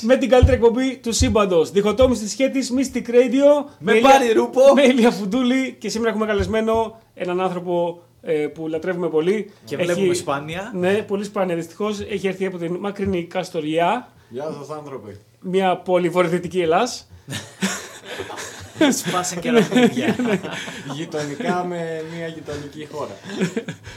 Με την καλύτερη εκπομπή του σύμπαντος. Διχοτόμηση τη σχέτη Mystic Radio. Με Ηλία- Πάρη Ρούπο. Με Ηλία Φουντούλη. Και σήμερα έχουμε καλεσμένο έναν άνθρωπο ε, που λατρεύουμε πολύ. Και βλέπουμε σπάνια. Ναι, πολύ σπάνια δυστυχώς. Έχει έρθει από την μακρινή Καστοριά, Γεια σας άνθρωποι. μια πολύ βορειοδυτική Ελλάς. Σπάσαν και λαφίδια. Γειτονικά με μια γειτονική χώρα.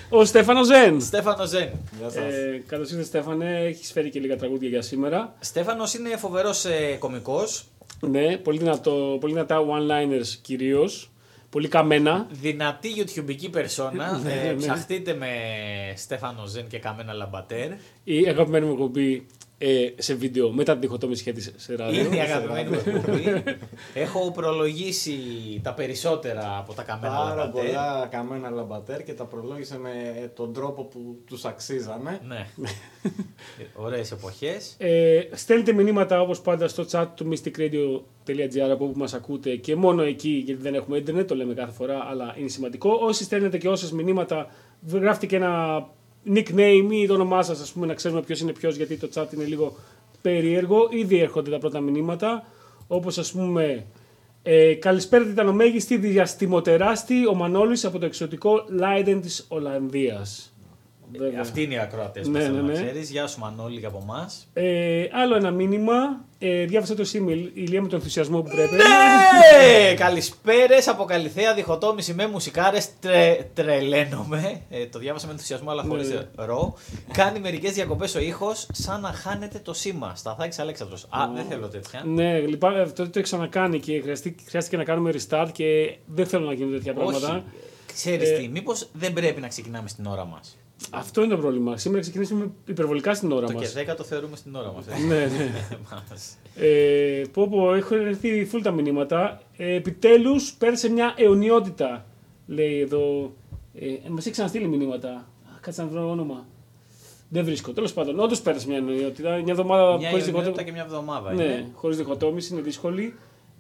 Ο Στέφανο Ζεν. Στέφανο Ζεν. Γεια σας. Ε, Καλώς ήρθατε, Στέφανε. Έχεις φέρει και λίγα τραγούδια για σήμερα. Στέφανος είναι φοβερός ε, κωμικός. Ναι, πολύ, δυνατό, πολύ δυνατά one-liners κυρίως. Πολύ καμένα. Δυνατή YouTubeική περσόνα. Ναι, ε, ναι. ψαχτείτε με Στέφανο Ζεν και Καμένα Λαμπατέρ. Η αγαπημένη μου εκπομπή ε, σε βίντεο μετά την διχοτόμηση σχέτη σε ράδιο. Είναι η αγαπημένη μου εκπομπή. Έχω προλογίσει τα περισσότερα από τα Καμένα Πάρα Λαμπατέρ. πολλά καμένα λαμπατέρ και τα προλόγησε με τον τρόπο που τους αξίζανε. Ναι. Ωραίες εποχές. Ε, στέλνετε μηνύματα όπως πάντα στο chat του mystikradio.gr από όπου μας ακούτε και μόνο εκεί γιατί δεν έχουμε ίντερνετ, το λέμε κάθε φορά αλλά είναι σημαντικό. Όσοι στέλνετε και όσες μηνύματα γράφτε και ένα nickname ή το όνομά σας ας πούμε να ξέρουμε ποιος είναι ποιος γιατί το chat είναι λίγο περίεργο. Ήδη έρχονται τα πρώτα μηνύματα όπως ας πούμε ε, καλησπέρα τιτανομέγιστη διαστημοτεράστη ο Μανώλης από το εξωτικό Λάιντεν της Ολλανδίας. Βέβαια. Αυτοί είναι οι ακροατές Ναι, μα. ναι, ναι. ξέρεις. Γεια σου Μανώλη και από εμάς. Ε, άλλο ένα μήνυμα. Ε, διάβασα το email, η Ηλία με τον ενθουσιασμό που πρέπει. Ναι! Καλησπέρες από Καλυθέα, διχοτόμηση με μουσικάρες. Τρε, τρελαίνομαι. Ε, το διάβασα με ενθουσιασμό, αλλά χωρίς Ναι. ρο. Κάνει μερικές διακοπές ο ήχος, σαν να χάνεται το σήμα. Σταθάκης Αλέξανδρος. Α, δεν θέλω τέτοια. Ναι, λυπάμαι, αυτό το έχει ξανακάνει και χρειαστεί- χρειάστηκε να κάνουμε restart και δεν θέλω να γίνουν τέτοια πράγματα. Όχι. Ξέρεις Ε, τι, μήπως δεν πρέπει να ξεκινάμε στην ώρα μας; Αυτό είναι το πρόβλημα. Σήμερα ξεκινήσουμε υπερβολικά στην ώρα Το μας. και 10 το θεωρούμε στην ώρα μας. ναι, ναι. Ε, πω, πω, έχουν έρθει full τα μηνύματα. Ε, Επιτέλους πέρασε μια αιωνιότητα. Λέει εδώ. Ε, Μας έχει ξαναστείλει μηνύματα. Α, Κάτσε να βρω όνομα. Δεν βρίσκω. Τέλος πάντων, όντως πέρασε μια αιωνιότητα. Μια εβδομάδα Μια χωρίς ιδιότητα διχοτό- και μια εβδομάδα. Ναι, είναι. χωρίς διχοτόμηση, είναι δύσκολη.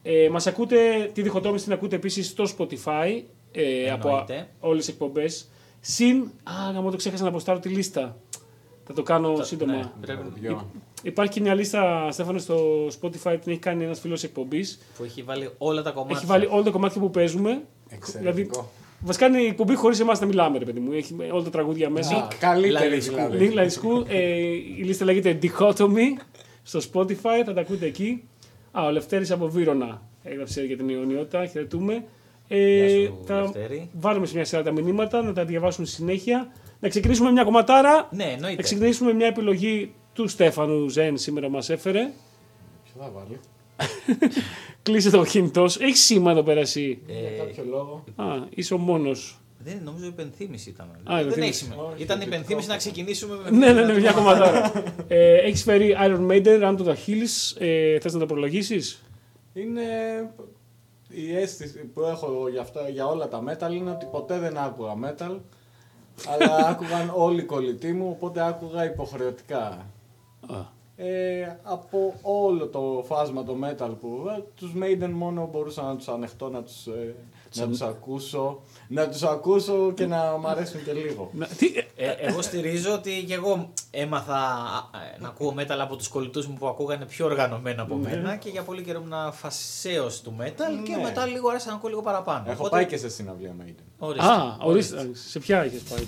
Ε, Μας ακούτε, τη διχοτόμηση την ακούτε επίσης στο Spotify ε, από Εννοείται. όλες τις εκπομπές. Συν. Α, να μου το ξέχασα να αποστάρω τη λίστα. Θα το κάνω σύντομα. Ναι, πρέπει Δυο. Υπάρχει και μια λίστα, Στέφανε, στο Spotify την έχει κάνει ένας φίλος εκπομπής. που έχει βάλει όλα τα κομμάτια. Έχει βάλει όλα τα κομμάτια που παίζουμε. Εξαιρετικό. Βασικά είναι η εκπομπή χωρίς εμάς να μιλάμε, ρε παιδί μου. Έχει όλα τα τραγούδια μέσα. Α, Καλύτερη Λαϊσκού. δηλαδή. Link Λαϊσκού. Ε, η λίστα λέγεται Dichotomy στο Spotify, θα τα ακούτε εκεί. Α, ο Λευτέρης από Βύρονα έγραψε για την ιονιότητα, χαιρετούμε. Ε, Γεια σου, θα Λευτέρη. βάλουμε σε μια σειρά τα μηνύματα, να τα διαβάσουμε στη συνέχεια. Να ξεκινήσουμε μια κομματάρα. Ναι, Να εννοείται. ξεκινήσουμε μια επιλογή του Στέφανου Ζεν σήμερα μας έφερε. Ποιο θα βάλει. Κλείσε το κινητός σου. Έχεις σήμα εδώ πέρα εσύ. Ε, Για κάποιο λόγο. Α, είσαι ο μόνος. Δεν νομίζω υπενθύμηση ήταν. Α, δεν υπενθύμηση. έχει σημασία. Όχι, Ήταν θετικό. υπενθύμηση να ξεκινήσουμε με. ναι, ναι, ναι, μια κομματάρα. ε, έχεις φέρει Iron Maiden, Run to the Hills. Ε, θες να το προλογίσεις; Είναι η αίσθηση που έχω για, αυτά, για όλα τα metal είναι ότι ποτέ δεν άκουγα metal αλλά άκουγαν όλοι οι κολλητοί μου οπότε άκουγα υποχρεωτικά. Α, Ε, από όλο το φάσμα το metal που ε, τους Maiden μόνο μπορούσα να τους ανεχτώ, να τους, ε, να τους ακούσω, να τους ακούσω και να μ' αρέσουν και λίγο. να- τι, ε, Ε, εγώ στηρίζω ότι και εγώ έμαθα ε, να ακούω metal από τους κολλητούς μου που ακούγανε πιο οργανωμένα από Ναι. μένα και για πολύ καιρό ήμουν φασέος του metal και Ναι. μετά λίγο άρεσε να ακούω λίγο παραπάνω. Έχω Οπότε, πάει και σε συναυλία Maiden. ορίστε, Α, ορίστε. Σε ποια έχεις πάει.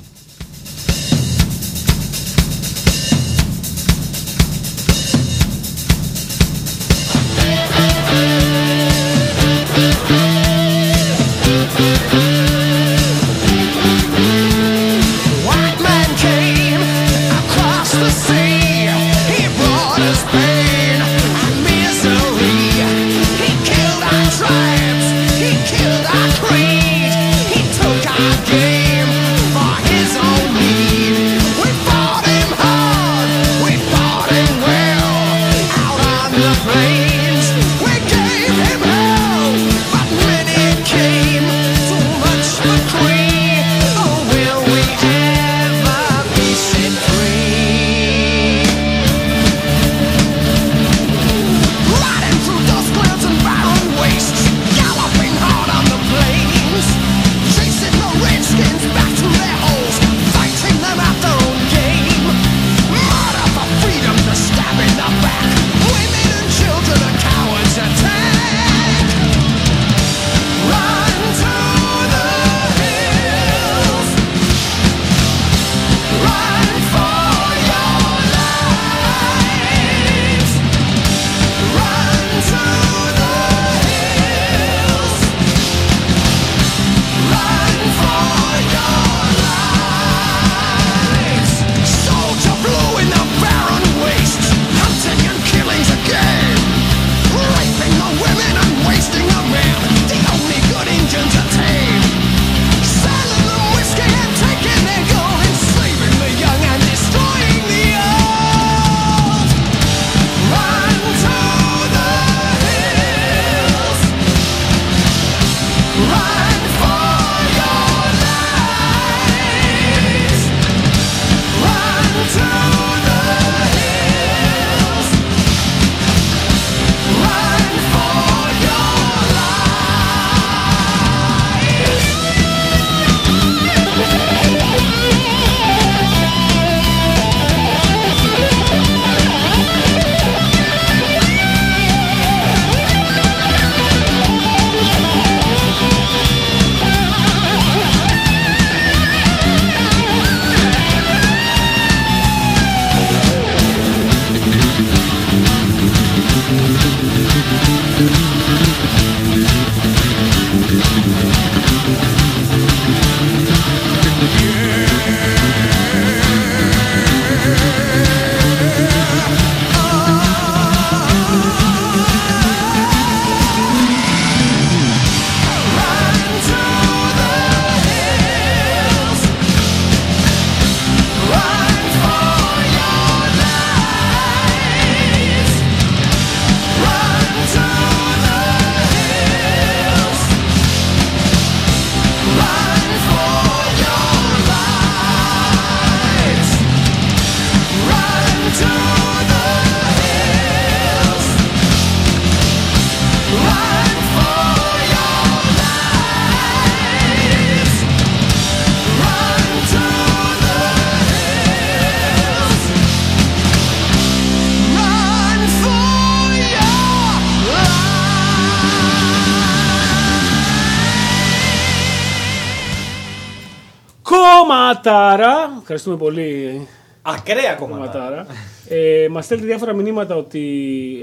Ευχαριστούμε πολύ. Ακραία κόμματα. Κομματάρα. Ε, Μας στέλνετε διάφορα μηνύματα ότι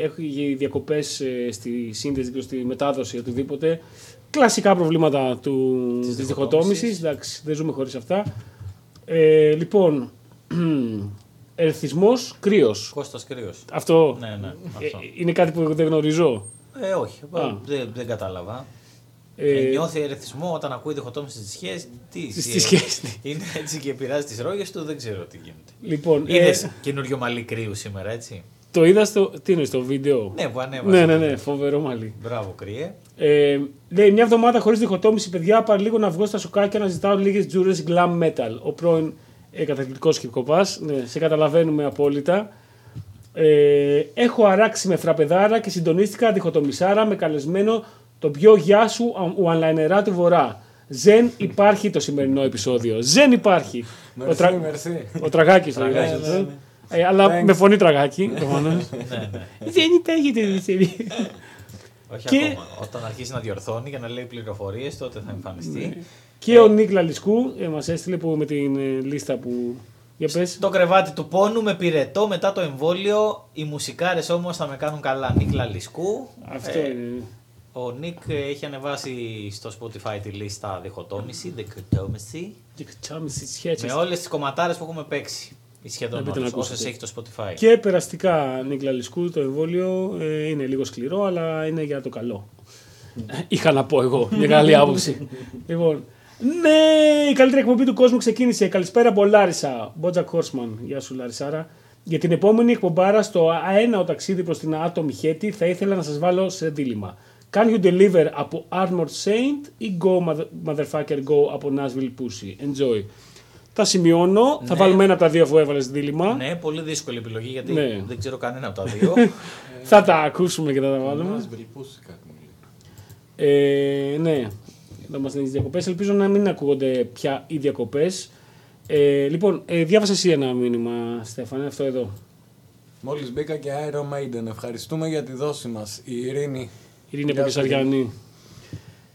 έχει διακοπές στη σύνδεση και στη μετάδοση οτιδήποτε. Κλασικά προβλήματα του, της Της διχοτόμησης. Εντάξει, δεν ζούμε χωρίς αυτά. Ε, λοιπόν, ερθισμός, κρύος. Κώστας Κρύος. Αυτό; Ναι, ναι. ε, Αυτό. είναι κάτι που δεν γνωρίζω; Ε, όχι. Α. Δεν, δεν κατάλαβα. Ε, Ε, νιώθει ερεθισμό όταν ακούει διχοτόμηση στη σχέση. Τι, Στις- τι- στις σχέσεις. Είναι έτσι και επηρεάζει τις ρόγες του, δεν ξέρω τι γίνεται. λοιπόν, ε, Είδε καινούριο μαλλί κρύου σήμερα, έτσι. το είδα στο, τι είναι, στο βίντεο; Ναι, που ανέβασε. ναι, ναι, ναι, φοβερό μαλλί. Μπράβο, κρύε. Ε, λέει μια εβδομάδα χωρίς διχοτόμηση, παιδιά. Παραλίγο να βγω στα σοκάκια να ζητάω λίγες τζούρες glam metal. Ο πρώην ε, καταθλιπτικό κυκοπά. Ναι, σε καταλαβαίνουμε απόλυτα. Ε, έχω αράξει με φραπεδάρα και συντονίστηκα διχοτομησάρα με καλεσμένο τον πιο γεια σου ουανλαϊνερά του Βορρά. Δεν υπάρχει το σημερινό επεισόδιο. Δεν υπάρχει. Μερσή, τρα- μερσή. ο Τραγάκης το Τραγάκης, γράφει, ναι, ε. ναι. Ε, αλλά Thanks. με φωνή Τραγάκη. προφανώς. ναι, ναι. Δεν υπάρχει το σημερινό. Όχι Και- ακόμα. Όταν αρχίσει να διορθώνει και να λέει πληροφορίες, τότε θα εμφανιστεί. Και ο Νίκ Λαλισκού ε, μας έστειλε που, με την ε, λίστα που. Για πες. Το κρεβάτι του πόνου με πυρετό μετά το εμβόλιο. Οι μουσικάρες όμως θα με κάνουν καλά. Νίκ Λαλισκού. Αυτό Ε, είναι. Ο Νίκ ε, έχει ανεβάσει στο Spotify τη λίστα διχοτόμηση, διχοτόμηση, Και τσάμε στις σχέσεις. με όλες τις κομματάρες που έχουμε παίξει. Ή Σχεδόν Να μπείτε να όλες, ακούσετε. όσες έχει το Spotify. Και περαστικά Νίκ Λαλισκού το εμβόλιο ε, είναι λίγο σκληρό, αλλά είναι για το καλό. Είχα να πω εγώ, μια καλή άποψη. λοιπόν, ναι, η καλύτερη εκπομπή του κόσμου ξεκίνησε. Καλησπέρα από Λάρισα. Μπότζα Κόρσμαν. Γεια σου, Λαρισάρα. Για την επόμενη εκπομπάρα στο αέναο ταξίδι προς την άτομη χέτη θα ήθελα να σας βάλω σε δίλημα. Can you deliver από Armored Saint ή Go mother- Motherfucker Go από Nashville Pussy; Enjoy. Τα σημειώνω. Θα Ναι. βάλουμε ένα από τα δύο αφού έβαλες δίλημα. Ναι, πολύ δύσκολη επιλογή γιατί Ναι. δεν ξέρω κανένα από τα δύο. Θα τα ακούσουμε και θα τα βάλουμε. Μας βελπούσει κάτι μου λέει. Ε, ναι, θα μας λένε διακοπές. Ελπίζω να μην ακούγονται πια οι διακοπές. Ε, λοιπόν, ε, διάβασες εσύ ένα μήνυμα, Στέφανε, αυτό εδώ. Μόλις μπήκα και Iron Maiden. Ευχαριστούμε για τη δόση μας. Η Ειρήνη. Ειρήνη από Γεια σου, Κεσαριανή.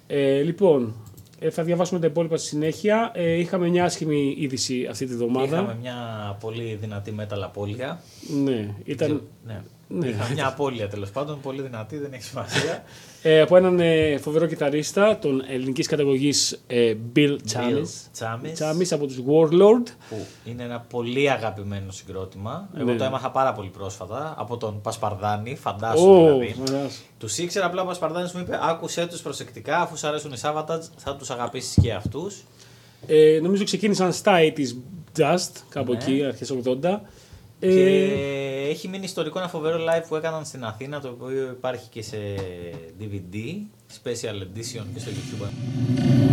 Ε, λοιπόν, ε, θα διαβάσουμε τα υπόλοιπα στη συνέχεια. Ε, είχαμε μια άσχημη είδηση αυτή τη βδομάδα. Είχαμε μια πολύ δυνατή metal απώλεια. Ναι, ήταν Ναι. Ναι. Είχαμε μια απώλεια τέλος πάντων, πολύ δυνατή, δεν έχει σημασία. ε, από έναν ε, φοβερό κιθαρίστα, τον ελληνικής καταγωγής ε, Bill Chamis. Τσάμις, Chamis από τους Warlord. που είναι ένα πολύ αγαπημένο συγκρότημα. Εγώ Ναι. το έμαθα πάρα πολύ πρόσφατα από τον Πασπαρδάνη, φαντάσου Ω, δηλαδή. μαράς. Τους ήξερα, απλά ο Πασπαρδάνης μου είπε: Άκουσέ τους προσεκτικά, αφού σου αρέσουν οι Savatage, θα τους αγαπήσεις και αυτούς. Ε, νομίζω ξεκίνησαν στα 80s Just, κάπου Ναι. εκεί, αρχές 80. Ε, Και έχει μείνει ιστορικό ένα φοβερό live που έκαναν στην Αθήνα, το οποίο υπάρχει και σε DVD, special edition και στο YouTube.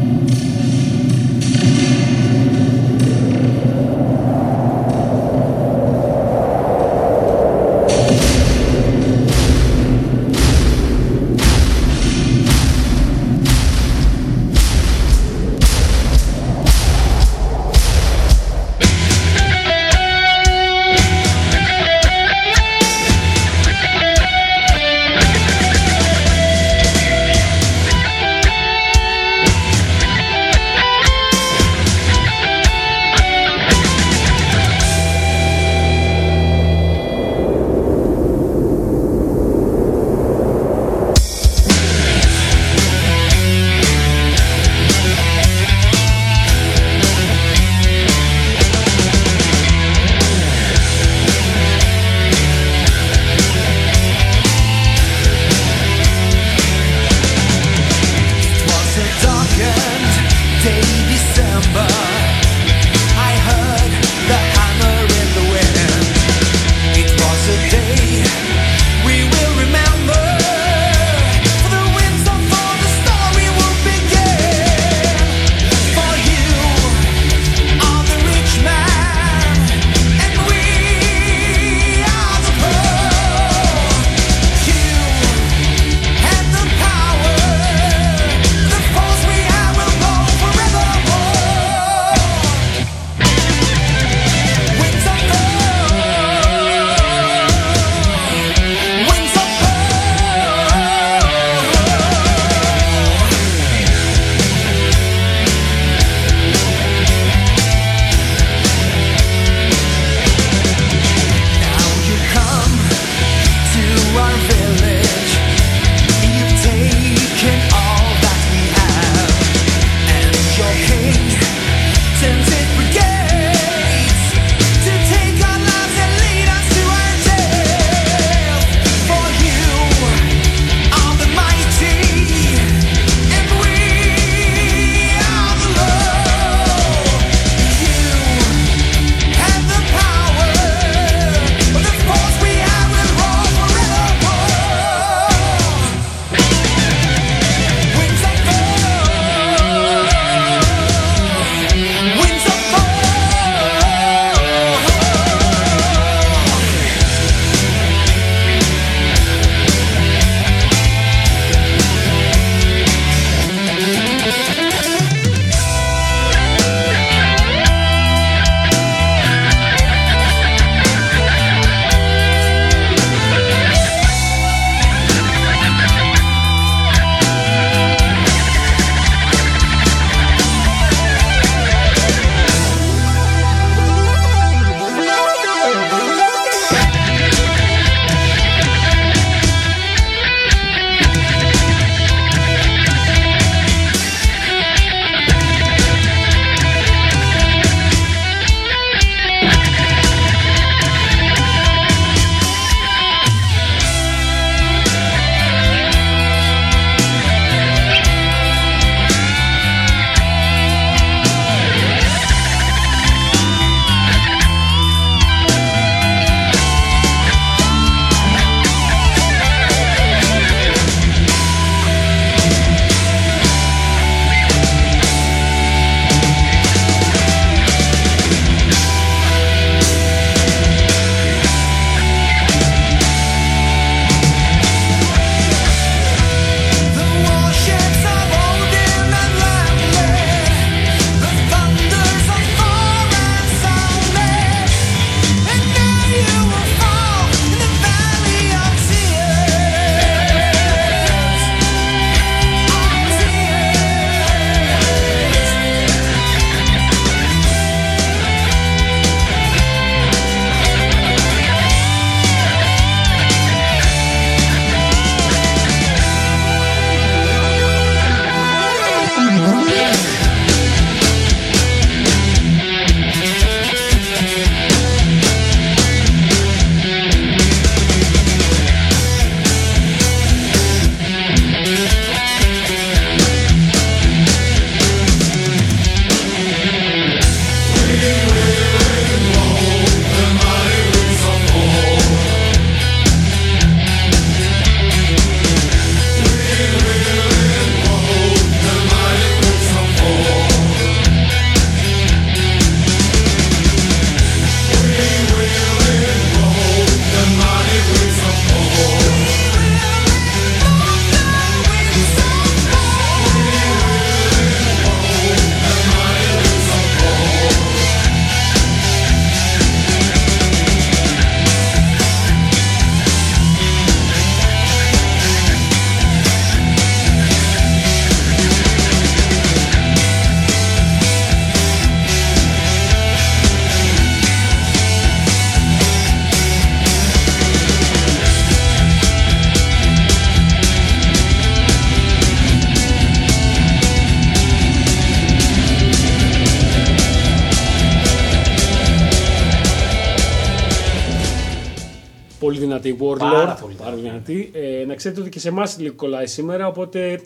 Και σε εμάς λίγο κολλάει σήμερα, οπότε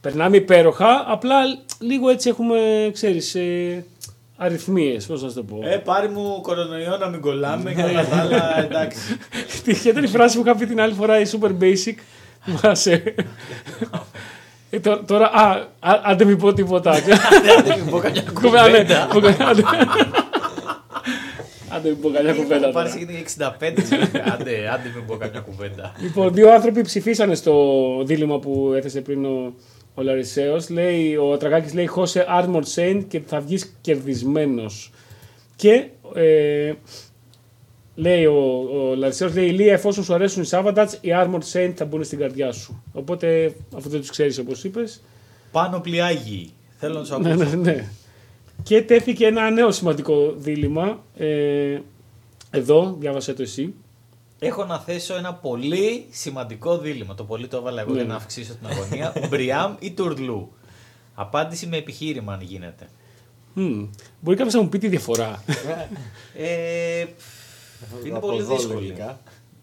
περνάμε υπέροχα. Απλά λίγο έτσι έχουμε, ξέρεις, ε, αριθμίες, πώς να σου το πω. Ε, πάρει μου κορονοϊό να μην κολλάμε και όλα τα άλλα εντάξει. Ποια ήταν η φράση που είχα πει την άλλη φορά, η super basic. Θυμάσαι. Ε, τω- τώρα, α, α, αν δεν μην πω τίποτα. Δεν μην πω καμιά Κουβέντα, ναι. κουβέντα. Πω κα- άντε. Αν δεν μην πω καμιά κουβέντα. Πάρεις τώρα. και 65. Άντε, άντε μην πω καμιά κουβέντα. Λοιπόν, δύο άνθρωποι ψηφίσανε στο δίλημα που έθεσε πριν ο, ο Λαρισαίος. Λέει, ο Τραγάκης λέει χώσε Armored Saint και θα βγεις κερδισμένος. Και ε, λέει ο, ο Λαρισαίος, λέει Ηλία εφόσον σου αρέσουν οι Savatage, οι Armored Saint θα μπουν στην καρδιά σου. Οπότε, αφού δεν τους ξέρεις όπως είπες, Πάνω πλοιάγει. Θέλω να σου ναι, ακούσω. ναι, ναι. Και τέθηκε ένα νέο σημαντικό δίλημα. Ε, εδώ, διάβασέ το εσύ. Έχω να θέσω ένα πολύ σημαντικό δίλημα. Το πολύ το έβαλα εγώ Ναι. για να αυξήσω την αγωνία. Μπριάμ ή Τουρλού; Απάντηση με επιχείρημα αν γίνεται. Μμ. Μπορεί κάποιος να μου πει τη διαφορά. Ε, είναι Από πολύ εδώ δύσκολη. λογικά.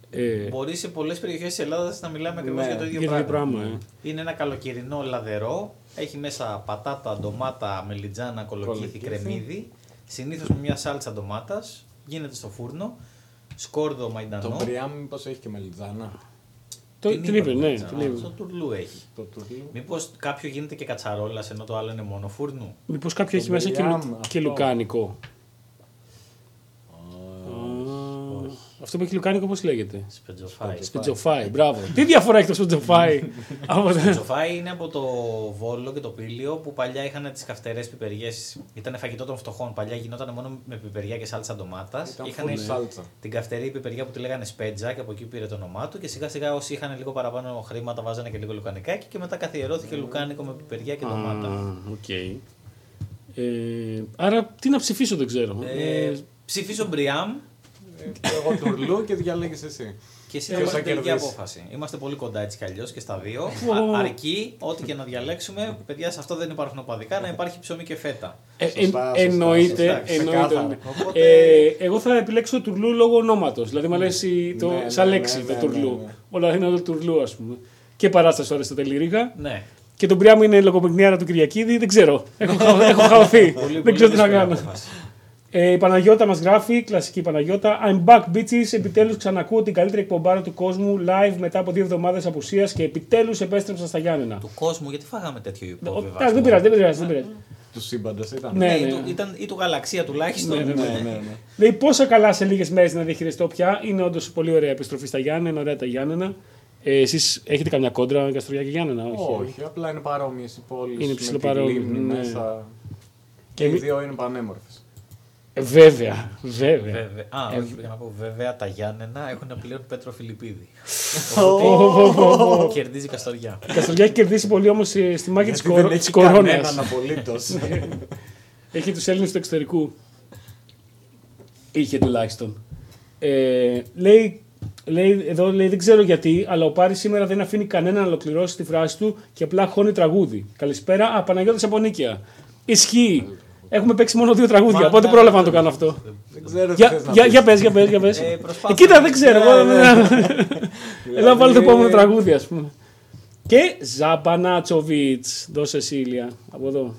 Ε, Μπορεί σε πολλές περιοχές της Ελλάδας να μιλάμε ακριβώς Ναι, για το ίδιο για το ίδιο πράγμα. πράγμα, ε. Είναι ένα καλοκαιρινό λαδερό. Έχει μέσα πατάτα, ντομάτα, μελιτζάνα, κολοκύθι, Κολοκύθι. κρεμμύδι. Συνήθως με μια σάλτσα ντομάτας. Γίνεται στο φούρνο. Σκόρδο μαϊντανό. Το Μπριάμ μήπως έχει και μελιτζάνα; Το, Την την είπα, είπε, ναι. μελιτζάνα. Την είπε. Στο τουρλού έχει. Το τουρλού. Μήπως κάποιο γίνεται και κατσαρόλας ενώ το άλλο είναι μόνο φούρνου. Μήπως κάποιο έχει Το μέσα και, Μπριάμ, λου- αυτό. και λουκάνικο; Αυτό που έχει λουκάνικο πώς λέγεται; Σπετζοφάι. Σπιτζοφάι, μπράβο. Τι διαφορά έχει το σπιτζοφάι. από το- Σπετζοφάι είναι από το Βόλο και το Πήλιο που παλιά είχαν τις καυτερές πιπεριές. Ήταν φαγητό των φτωχών. Παλιά γινόταν μόνο με πιπεριά και σάλτσα ντομάτας. Ήταν Είχαν full σάλτσα. την καυτερή πιπεριά που τη λέγανε σπέτζα και από εκεί πήρε το όνομά του. Και σιγά σιγά όσοι είχαν λίγο παραπάνω χρήματα βάζανε και λίγο λουκανικάκι και μετά καθιερώθηκε λουκάνικο με πιπεριά και ντομάτα. Α, οκ. Ε, άρα τι να ψηφίσω δεν ξέρω. Ε, Ε, ψηφίζω Μπριάμ Ε, Εγώ τουρλού και διαλέγεις εσύ. και εσύ Ποιος να θα πάρει τελική κερδίσει. απόφαση. Είμαστε πολύ κοντά έτσι κι αλλιώς και στα δύο. Ω. Α, αρκεί ό,τι και να διαλέξουμε. Παιδιά, σε αυτό δεν υπάρχουν οπαδικά, να υπάρχει ψωμί και φέτα. ε, Σωστά, εν- σωστά, εννοείται. σωστά, εννοείται. ξεκάθαρα. Οπότε- Ε, εγώ θα επιλέξω το τουρλού λόγω ονόματος. Δηλαδή μου αρέσει το, Ναι, σαν ναι, λέξη ναι, το ναι, τουρλού. ναι, ναι. Όλα είναι το τουρλού, ας πούμε. Και παράσταση του Αριστοτέλη Ρίγα. Ναι. Και τον Μπριά μου είναι λογοπαιγνιάρα του Κυριακίδη. Δεν ξέρω. Έχω, χα- έχω χαωθεί. Πολύ, δεν πολύ ξέρω τι να δύσκολη κάνω. Απόφαση. Ε, η Παναγιώτα μας γράφει, κλασική Παναγιώτα. I'm back, bitches. Επιτέλους ξανακούω την καλύτερη εκπομπάρα του κόσμου live μετά από δύο εβδομάδες απουσίας και επιτέλους επέστρεψα στα Γιάννενα. Του κόσμου, γιατί φάγαμε τέτοιο Ο- υπόβιβασμό. εντάξει, δεν πειράζει, δεν πειράζει. Δεν πειράζει. Του σύμπαντο ήταν. Ναι, Ναι, ναι. ή του- ήταν ή του γαλαξία τουλάχιστον. Ναι, ναι, ναι, ναι, ναι. Λέει πόσα καλά σε λίγες μέρες να διαχειριστώ πια. Είναι όντως πολύ ωραία επιστροφή στα Γιάννενα, ωραία τα Γιάννενα. Ε, Εσείς έχετε καμιά κόντρα για Στρογιά και Γιάννενα, όχι. Όχι, απλά είναι παρόμοιες οι πόλεις. Είναι με ψηλοπαρόμοιες, τη λίμνη ναι. μέσα. Και Και οι μη- δύο είναι πανέμορφες. Ε, βέβαια, βέβαια. Βέβαια. Α, Ε, όχι, για να πω βέβαια, τα Γιάννενα έχουν πλέον Πέτρο Φιλιππίδη. Ω, ω, ω, ω. Κερδίζει Καστοριά. Η Καστοριά έχει κερδίσει πολύ όμως στη μάχη της Γιατί δεν έχει κορώνας. κανέναν απολύτως. Έχει τους Έλληνες του εξωτερικού. Είχε τουλάχιστον. Ε, λέει, λέει, εδώ λέει, δεν ξέρω γιατί, αλλά ο Πάρης σήμερα δεν αφήνει κανένα να ολοκληρώσει τη φράση του και απλά χώνει τραγούδι. Καλησπέρα, Α, Παναγιώτης από Νίκαια. Ισχύει. Έχουμε παίξει μόνο δύο τραγούδια, Μα, οπότε ναι, πρόλαβα να ναι, το κάνω αυτό. Δεν ξέρω τι Για, θες να για, πεις. για πες, για πες, για πες. Ε, Ε, προσπάθησα. κοίτα, δεν ξέρω. εγώ- Ναι, ναι. Έλα βάλει το Δηλαδή- επόμενο τραγούδι, ας πούμε. Και Ζαμπανάτσοβιτς, δώσε Σίλια, από εδώ.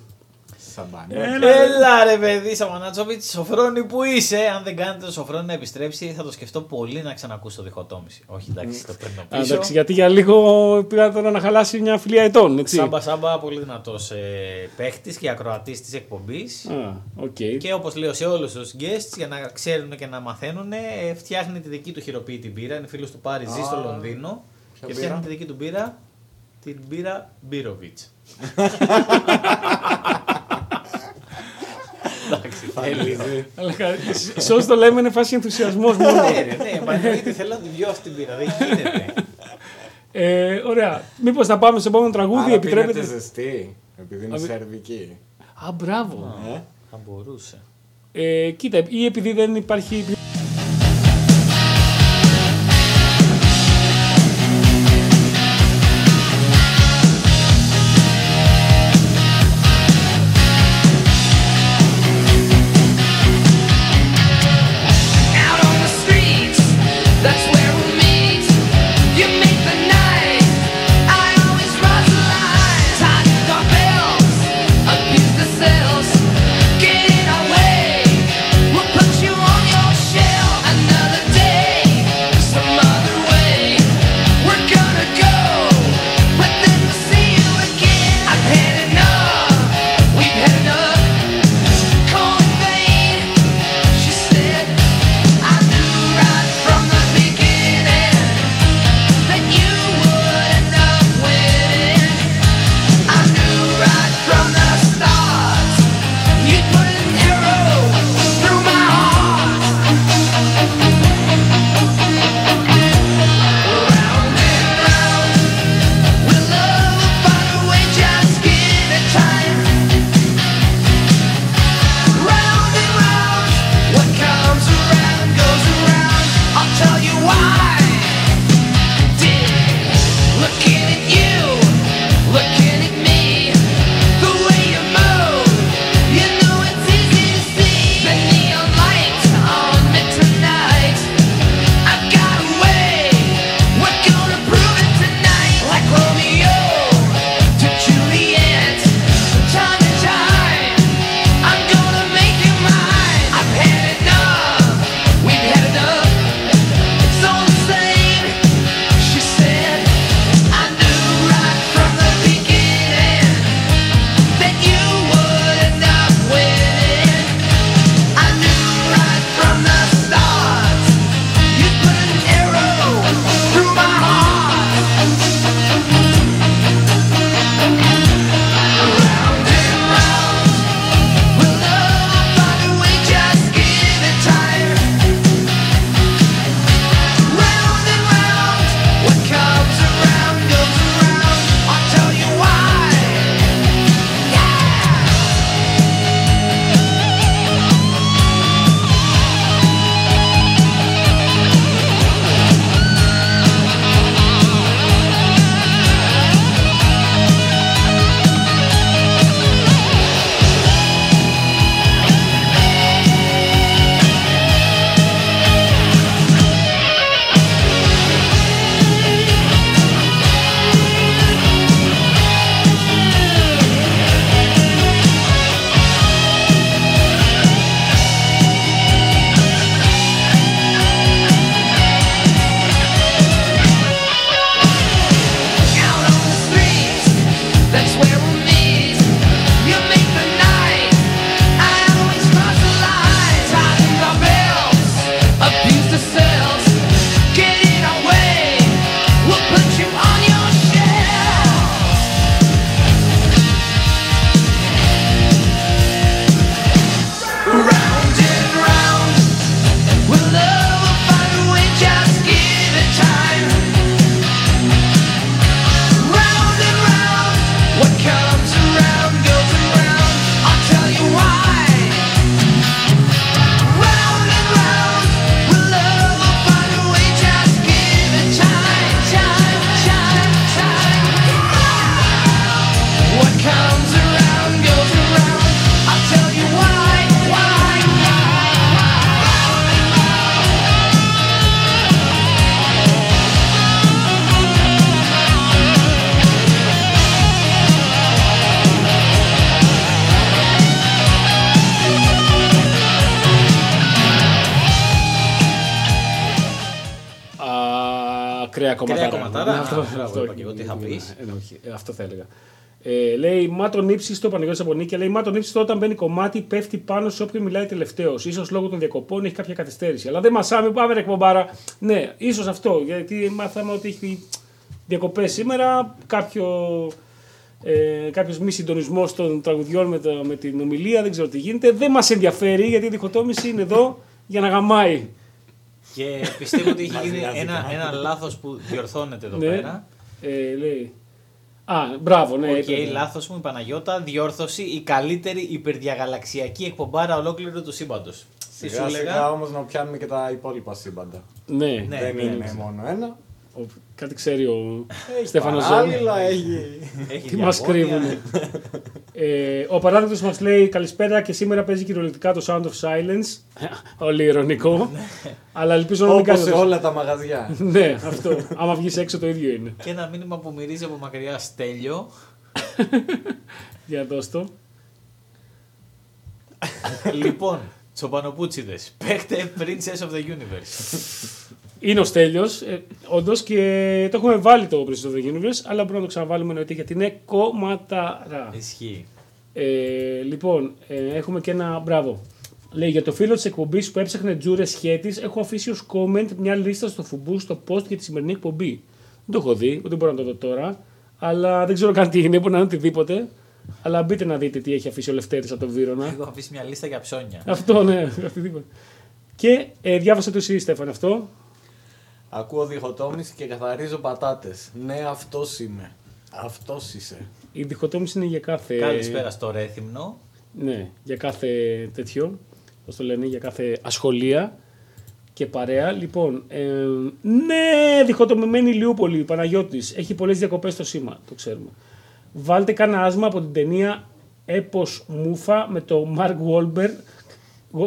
Σαμπανέ. Έλα ρε παιδί, Σαμανάτσοβιτς, Σοφρόνη που είσαι. Αν δεν κάνετε το Σοφρόνη να επιστρέψει, θα το σκεφτώ πολύ να ξανακούσω το διχοτόμηση. Όχι, εντάξει, το παίρνω Α, πίσω. εντάξει, γιατί για λίγο πήρα τώρα να χαλάσει μια φιλία ετών, έτσι. Σάμπα Σάμπα, πολύ δυνατός ε, παίχτης και ακροατής της εκπομπής. Α, οκ. Και όπως λέω σε όλους τους guests, για να ξέρουν και να μαθαίνουν, ε, φτιάχνει τη δική του χειροποίητη μπύρα. Είναι φίλος του Πάρη, ζει στο Α, Λονδίνο. ποια Και μπύρα; φτιάχνει τη δική του μπύρα, την μπύρα Μπύροβιτς. Εντάξει, Έλυζε. Αλλά κα- σε όσοι το λέμε είναι φάση ενθουσιασμός μόνο. Ναι, ρε, ναι, μα εννοείται θέλω να την πιω αυτή την μπύρα. Δεν γίνεται. ε, ωραία. Μήπως θα πάμε στο επόμενο τραγούδι, Άρα πίνετε επιτρέπετε. ζεστή, επειδή είναι Α, σερβική. Α, μπράβο. Ε; Θα μπορούσε. Ε, κοίτα, ή επειδή δεν υπάρχει. Αυτό θα έλεγα. Ε, λέει Μάτων ύψη στο Παναγιώτης από Νίκη. Λέει Μάτων ύψη όταν μπαίνει κομμάτι πέφτει πάνω σε όποιον μιλάει τελευταίο. σω λόγω των διακοπών έχει κάποια καθυστέρηση. Αλλά δεν μασάμε, πάμε ρε εκπομπάρα. Ναι, ίσως αυτό. Γιατί μάθαμε ότι έχει διακοπές σήμερα. Κάποιο, ε, κάποιος μη συντονισμός των τραγουδιών με, τα- με την ομιλία. Δεν ξέρω τι γίνεται. Δεν μας ενδιαφέρει γιατί η διχοτόμηση είναι εδώ για να γαμάει. Και πιστεύω ότι έχει Μας γίνει νοιάζει ένα, κάτι. ένα λάθος που διορθώνεται εδώ Ναι. πέρα. Ε, λέει. Α, μπράβο, ναι. Οκ, έπρεπε. λάθος μου η Παναγιώτα. Διόρθωση η καλύτερη υπερδιαγαλαξιακή εκπομπάρα ολόκληρου του σύμπαντος. Τι σου Σιγά σιγά έλεγα. όμως να πιάνουμε και τα υπόλοιπα σύμπαντα. Ναι, Ναι, Δεν ναι, είναι ναι. μόνο ένα. Ο- κάτι ξέρει ο Έχει Στέφανος Ζώνη. παράλληλα, έχει. Έχει Τι μας διαγώνια. κρύβουν. ε, ο παράδειγμα μας λέει καλησπέρα και σήμερα παίζει κυριολεκτικά το Sound of Silence. Πολύ ειρωνικό. αλλά ελπίζω να μην Όπως κάνει. σε όλα τα μαγαζιά. ναι, αυτό. Άμα βγεις έξω το ίδιο είναι. Και ένα μήνυμα που μυρίζει από μακριά στέλιο. Για δώσ' το. λοιπόν, τσοπανοπούτσιδε. Παίχτε Princess of the Universe. Είναι ο Στέλιος, ε, όντως και το έχουμε βάλει το Princess of the Universe, αλλά μπορούμε να το ξαναβάλουμε εννοείται γιατί είναι κομματαρά. Ισχύει. Ε, λοιπόν, ε, έχουμε και ένα μπράβο. Λέει για το φίλο της εκπομπής που έψαχνε τζούρες σχέτης, έχω αφήσει ως comment μια λίστα στο φουμπού στο post για τη σημερινή εκπομπή. Δεν το έχω δει, ούτε μπορώ να το δω τώρα. Αλλά δεν ξέρω καν τι είναι, μπορεί να είναι οτιδήποτε. Αλλά μπείτε να δείτε τι έχει αφήσει ο Λευτέρης από τον Βύρονα. Έχω αφήσει μια λίστα για ψώνια. αυτό, ναι, οτιδήποτε. Και ε, διάβασα το εσύ, Στέφαν, αυτό. Ακούω διχοτόμηση και καθαρίζω πατάτες. Ναι, αυτός είμαι. Αυτός είσαι. Η διχοτόμηση είναι για κάθε. Καλησπέρα στο Ρέθυμνο. Ναι, για κάθε τέτοιο, πώς το λένε, για κάθε ασχολία και παρέα. Λοιπόν, ε, ναι, διχοτομημένη Ηλιούπολη, Παναγιώτης, έχει πολλές διακοπές στο σήμα, το ξέρουμε. Βάλτε κάνα άσμα από την ταινία Έπος Μούφα με το Mark Wahlberg,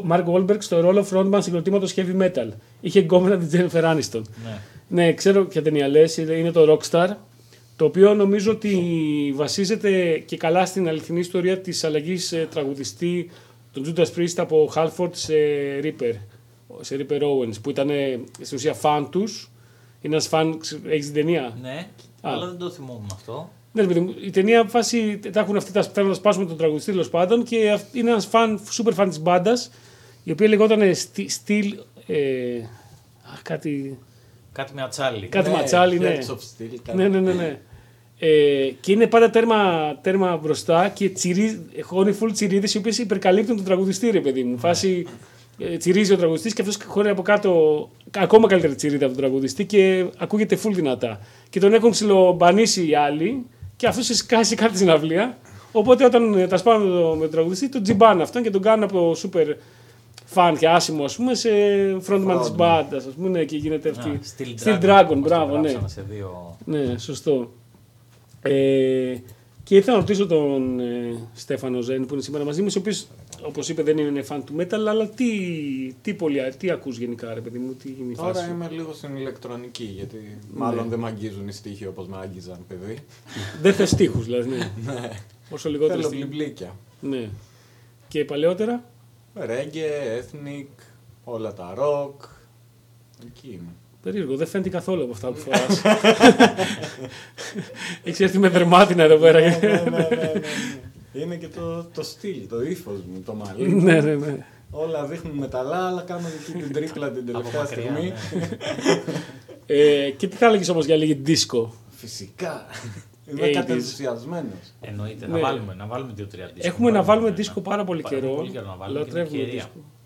Mark Wahlberg στο ρόλο frontman συγκροτήματος heavy metal. Είχε γκόμενα την Jennifer Aniston. Ναι. Ναι, ξέρω ποια ταινία λες, είναι είναι το Rockstar, το οποίο νομίζω ότι βασίζεται και καλά στην αληθινή ιστορία της αλλαγής ε, τραγουδιστή των Judas Priest από Halford σε Reaper, σε Reaper Owens, που ήταν ε, στην ουσία φαν τους. Είναι ένας φαν, ξε- έχεις την ταινία; Ναι, αλλά δεν το θυμόμουν αυτό. Ναι, ρε παιδί μου, η ταινία φάση τα έχουν αυτή τα θέλουν να σπάσουν τον τραγουδιστή τέλος πάντων και αυ- είναι ένας φαν, super fan της μπάντας, η οποία λεγόταν Steel. Ε, αχ, κάτι. Κάτι με ατσάλι. Κάτι ματσάλι, ναι. Hearts of Steel, κάτι. Ναι, ναι, ναι. ναι. Ε, και είναι πάντα τέρμα, τέρμα μπροστά και τσιρί, χώνει full τσιρίδες οι οποίες υπερκαλύπτουν τον τραγουδιστή, ρε παιδί μου. Φάση ε, τσιρίζει ο τραγουδιστής και αυτός χωρεί από κάτω ακόμα καλύτερη τσιρίδα από τον τραγουδιστή και ακούγεται full δυνατά. Και τον έχουν ψιλομπανίσει οι άλλοι και αυτός σε σκάσει σε κάθε συναυλία. Οπότε όταν ε, τα σπάνε με, το- με τον τραγουδιστή, τον τζιμπάνε αυτόν και τον κάνουν από super φαν και άσημο, ας πούμε, σε frontman της Frontman. μπάντας, ας πούμε, ναι, και γίνεται αυτή. Α, Steel Steel Dragon, Dragon, όπως το μπράβο, ναι. γράψανε σε δύο... Ναι, σωστό. Ε, και ήθελα να ρωτήσω τον ε, Στέφανο Ζέν που είναι σήμερα μαζί μας, ο οποίος, όπως είπε, δεν είναι fan του metal, αλλά τι, τι, πολύ, τι ακούς γενικά, ρε παιδί μου, τι είναι η Τώρα φάση. σου; είμαι λίγο στην ηλεκτρονική, γιατί μάλλον δεν με αγγίζουν οι στίχοι όπως με άγγιζαν παιδί. Δεν θες στίχους, δηλαδή. Ναι. Ναι. Όσο λιγότερο Θέλω στίχους. μπλιμπλίκια. Ναι. Και παλαιότερα, Ρέγγε, ethnic, όλα τα rock. Εκεί είμαι. Περίεργο, δεν φαίνεται καθόλου από αυτά που φοράς. Έχεις έρθει με δερμάτινα εδώ πέρα. ναι, ναι, ναι, ναι, ναι. Είναι και το, το στυλ, το ύφος μου, το μαλλί. μου. ναι, ναι, ναι. Όλα δείχνουν μεταλλά, αλλά κάνω εκεί την τρίπλα την Από τελευταία μακριά, στιγμή. ναι. Ε, και τι θα έλεγες όμως για λίγη disco; Φυσικά. Είμαι 80s. κατενθουσιασμένο. Εννοείται, Ναι. να βάλουμε, να βάλουμε δύο-τρία disco. Έχουμε να βάλουμε ναι. disco πάρα πολύ Πάρα καιρό. πολύ καιρό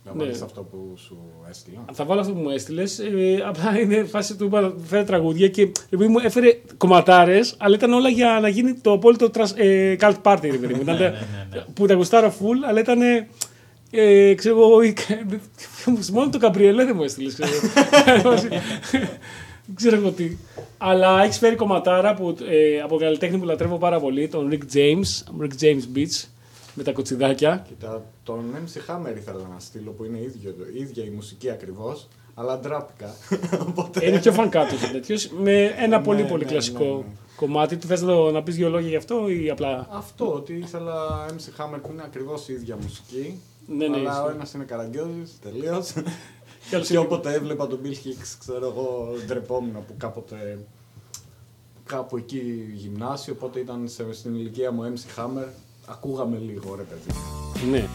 να βάλουμε και είναι Λατρεύουμε ευκαιρία. disco. Να Ναι. βάλεις αυτό που σου έστειλα. Θα βάλω αυτό που μου έστειλες. Ε, απλά είναι φάση του είπα, φέρε τραγούδια και επειδή μου έφερε κομματάρες, αλλά ήταν όλα για να γίνει το απόλυτο trash, ε, cult party. Ρε, παιδί μου. Ήταν, ναι, ναι. Που τα γουστάρω full, αλλά ήταν. Ε, ξέρω εγώ, η- μόνο το Καμπριελέ δεν μου έστειλες. Ξέρω, εγώ. Δεν ξέρω εγώ τι. Αλλά έχεις φέρει κομματάρα που, ε, από καλλιτέχνη που λατρεύω πάρα πολύ, τον Rick James, Rick James Beach, με τα κοτσιδάκια. Κοίτα, τον MC Hammer ήθελα να στείλω που είναι ίδιο, ίδια η μουσική ακριβώς, αλλά ντράπηκα. Οπότε. Είναι πιο φανκάτο τέτοιος, με ένα Ναι, πολύ ναι, πολύ ναι, κλασικό ναι, ναι. κομμάτι. Του θες να, το- να πεις δύο λόγια γι' αυτό ή απλά. Αυτό ότι ήθελα MC Hammer που είναι ακριβώς η ίδια μουσική. Ναι, ναι, αλλά ισχύει. ο ένας είναι καραγκιόζης, τελείως. Και όποτε έβλεπα τον Bill Hicks, ξέρω εγώ, ντρεπόμουν που κάποτε κάπου εκεί γυμνάσιο, οπότε ήταν σε, στην ηλικία μου MC Hammer. Ακούγαμε λίγο, ρε παιδί. Ναι.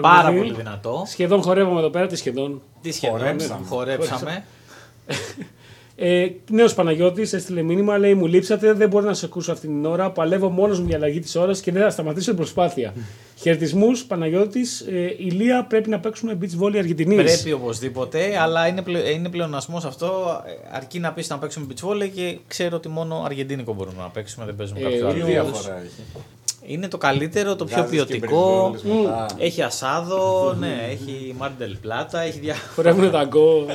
Τραγούδι. Πάρα πολύ δυνατό. Σχεδόν χορεύαμε εδώ πέρα, τι σχεδόν. Τι σχεδόν Χορέψαμε. χορέψαμε. Ε, Νέος Παναγιώτης έστειλε μήνυμα, λέει: Μου λείψατε, δεν μπορώ να σε ακούσω αυτήν την ώρα. Παλεύω μόνος μου για αλλαγή της ώρας και δεν θα σταματήσω την προσπάθεια. Χαιρετισμούς, Παναγιώτης. Ε, Ηλία, πρέπει να παίξουμε beach volley Αργεντινής. Πρέπει οπωσδήποτε, αλλά είναι, πλε, είναι πλεονασμός αυτό. ε, Αρκεί να πεις να παίξουμε beach volley και ξέρω ότι μόνο αργεντίνικο μπορούμε να παίξουμε, δεν παίζουμε Ε, κάποιο Τι άλλο. Είναι διαφορά έχει. Είναι το καλύτερο, το πιο Βγάζεις και ποιοτικό. μπριζόλες μετά. Έχει ασάδο, ναι, έχει μάρντελ πλάτα, έχει διάφορα. Χορεύουν τα γκο.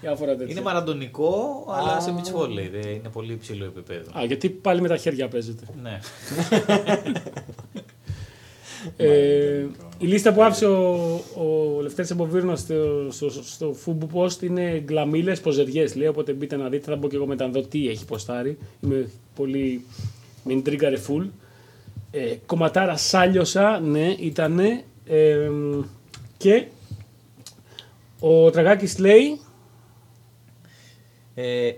Διάφορα τέτοια. Είναι μαραντονικό, αλλά σε beach volley. δεν- Είναι πολύ υψηλό επίπεδο. Α, γιατί πάλι με τα χέρια παίζεται. Ναι. Ε, η λίστα που άφησε ο, ο Λευτέρης Εμποβίρνας στο, στο, στο Fubu Post είναι γκλαμίλες, ποζεριές λέει, οπότε μπείτε να δείτε, θα μπω και εγώ μετά να δω τι έχει ποστάρει. Είμαι πολύ, με ιντρίγκαρε full. Ε, κομματάρα σάλιωσα, ναι, ήτανε. Ε, και ο Τραγάκης λέει, Ε,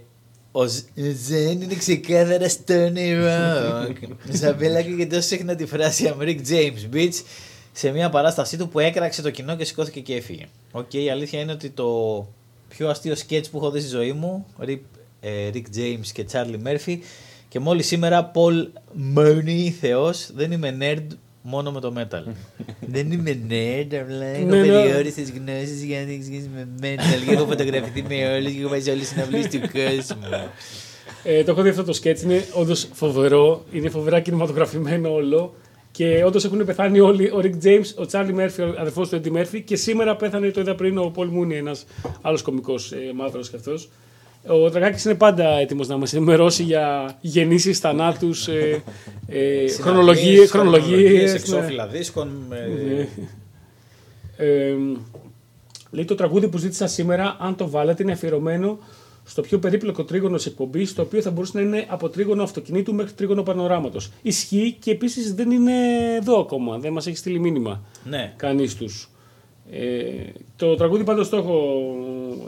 ο Ζ- Ζεν είναι ξεκάθαρα Stoner Rock. Chappelle άκουγε τόσο συχνά τη φράση I'm Rick James bitch σε μια παράστασή του που έκραξε το κοινό και σηκώθηκε και έφυγε. Οκ, η αλήθεια είναι ότι το πιο αστείο σκέτς που έχω δει στη ζωή μου, Rick, ε, Rick James και Charlie Murphy και μόλις σήμερα Paul Mooney, θεός, δεν είμαι nerd, μόνο με το metal. Δεν είμαι nerd, απλά έχω Ναι, ναι. περιόριστες γνώσεις για να εξηγήσει με metal. Και έχω φωτογραφηθεί με όλους και έχω πάει σε όλες τις συναυλίες του κόσμου. Ε, το έχω δει αυτό το σκέτς, είναι όντως φοβερό, είναι φοβερά κινηματογραφημένο όλο. Και όντως έχουν πεθάνει όλοι. Ο Ρικ Τζέιμ, ο Τσάρλι Μέρφυ, ο αδερφός του Έντι Μέρφυ. Και σήμερα πέθανε, το είδα πριν, ο Πολ Μούνι, ένας άλλος κωμικός ε, μαύρος κι αυτός. Ο Τραγάκης είναι πάντα έτοιμος να μας ενημερώσει για γεννήσεις, θανάτους, ε, ε, χρονολογίες. χρονολογίες, εξώφυλλα δίσκων. με- Ε, λέει το τραγούδι που ζήτησα σήμερα, αν το βάλετε, είναι αφιερωμένο στο πιο περίπλοκο τρίγωνο της εκπομπής, το οποίο θα μπορούσε να είναι από τρίγωνο αυτοκινήτου μέχρι τρίγωνο πανοράματος. Ισχύει και επίσης δεν είναι εδώ ακόμα, δεν μας έχει στείλει μήνυμα Ναι. κανείς τους. Ε, το τραγούδι πάντως το έχω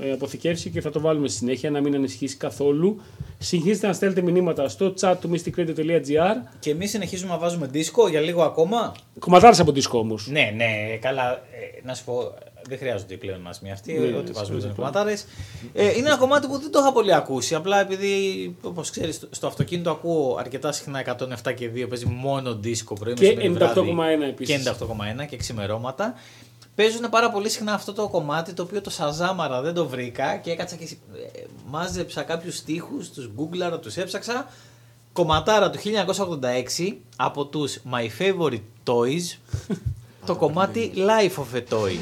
ε, αποθηκεύσει και θα το βάλουμε στη συνέχεια να μην ανησυχήσει καθόλου. Συγχύστε να στέλνετε μηνύματα στο chat του mysticradio.gr. Και εμείς συνεχίζουμε να βάζουμε δίσκο για λίγο ακόμα. Κομματάρες από δίσκο όμως. Ναι, ναι, καλά. Ε, να σου πω, δεν χρειάζονται πλέον μας μία αυτοί. Ναι, ό,τι ναι, βάζουμε ναι, είναι κομματάρες. Ε, είναι ένα κομμάτι που δεν το είχα πολύ ακούσει. Απλά επειδή, όπως ξέρεις, στο, στο αυτοκίνητο ακούω αρκετά συχνά 107 και 2 παίζει μόνο δίσκο πρωί Και μεσημέρι, 98,1 βράδυ. επίσης. Και 98,1 και ξημερώματα. Παίζουν πάρα πολύ συχνά αυτό το κομμάτι το οποίο το σαζάμαρα δεν το βρήκα και έκατσα και ε, μάζεψα κάποιους στίχους, τους γκούγκλαρα, τους έψαξα. Κομματάρα του 1986 από τους My Favorite Toys το κομμάτι Life of a Toy.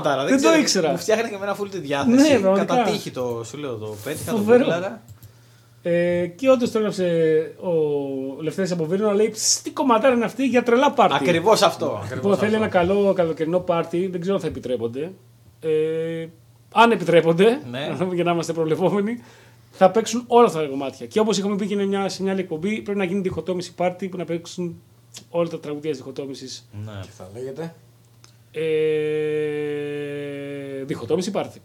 Ήταν αυτή. Φοβερή κομματάρα. Δεν το ξέρω. ήξερα. Μου φτιάχνει και με ένα φουλ τη διάθεση. Ναι, πραγματικά. Κατά τύχη το, σου λέω, το πέτυχα, το Φοβερό. γκούγκλαρα. Ε, και όντως το έγραψε ο Λευτέρης από Βίρνο, λέει «Ψ, τι κομματάρα είναι αυτή για τρελά πάρτι. Ακριβώς αυτό. Λοιπόν, ακριβώς θέλει αυτό. ένα καλό καλοκαιρινό πάρτι, δεν ξέρω αν θα επιτρέπονται. Ε, αν επιτρέπονται, Ναι. για να είμαστε προβλεπόμενοι, θα παίξουν όλα αυτά τα κομμάτια. Και όπως είχαμε πει και είναι μια, σε μια άλλη εκπομπή, πρέπει να γίνει διχοτόμηση πάρτι που να παίξουν όλα τα τραγουδία της διχοτόμησης. Ναι. Θα λέγεται; Ε, διχοτόμηση πάρτι.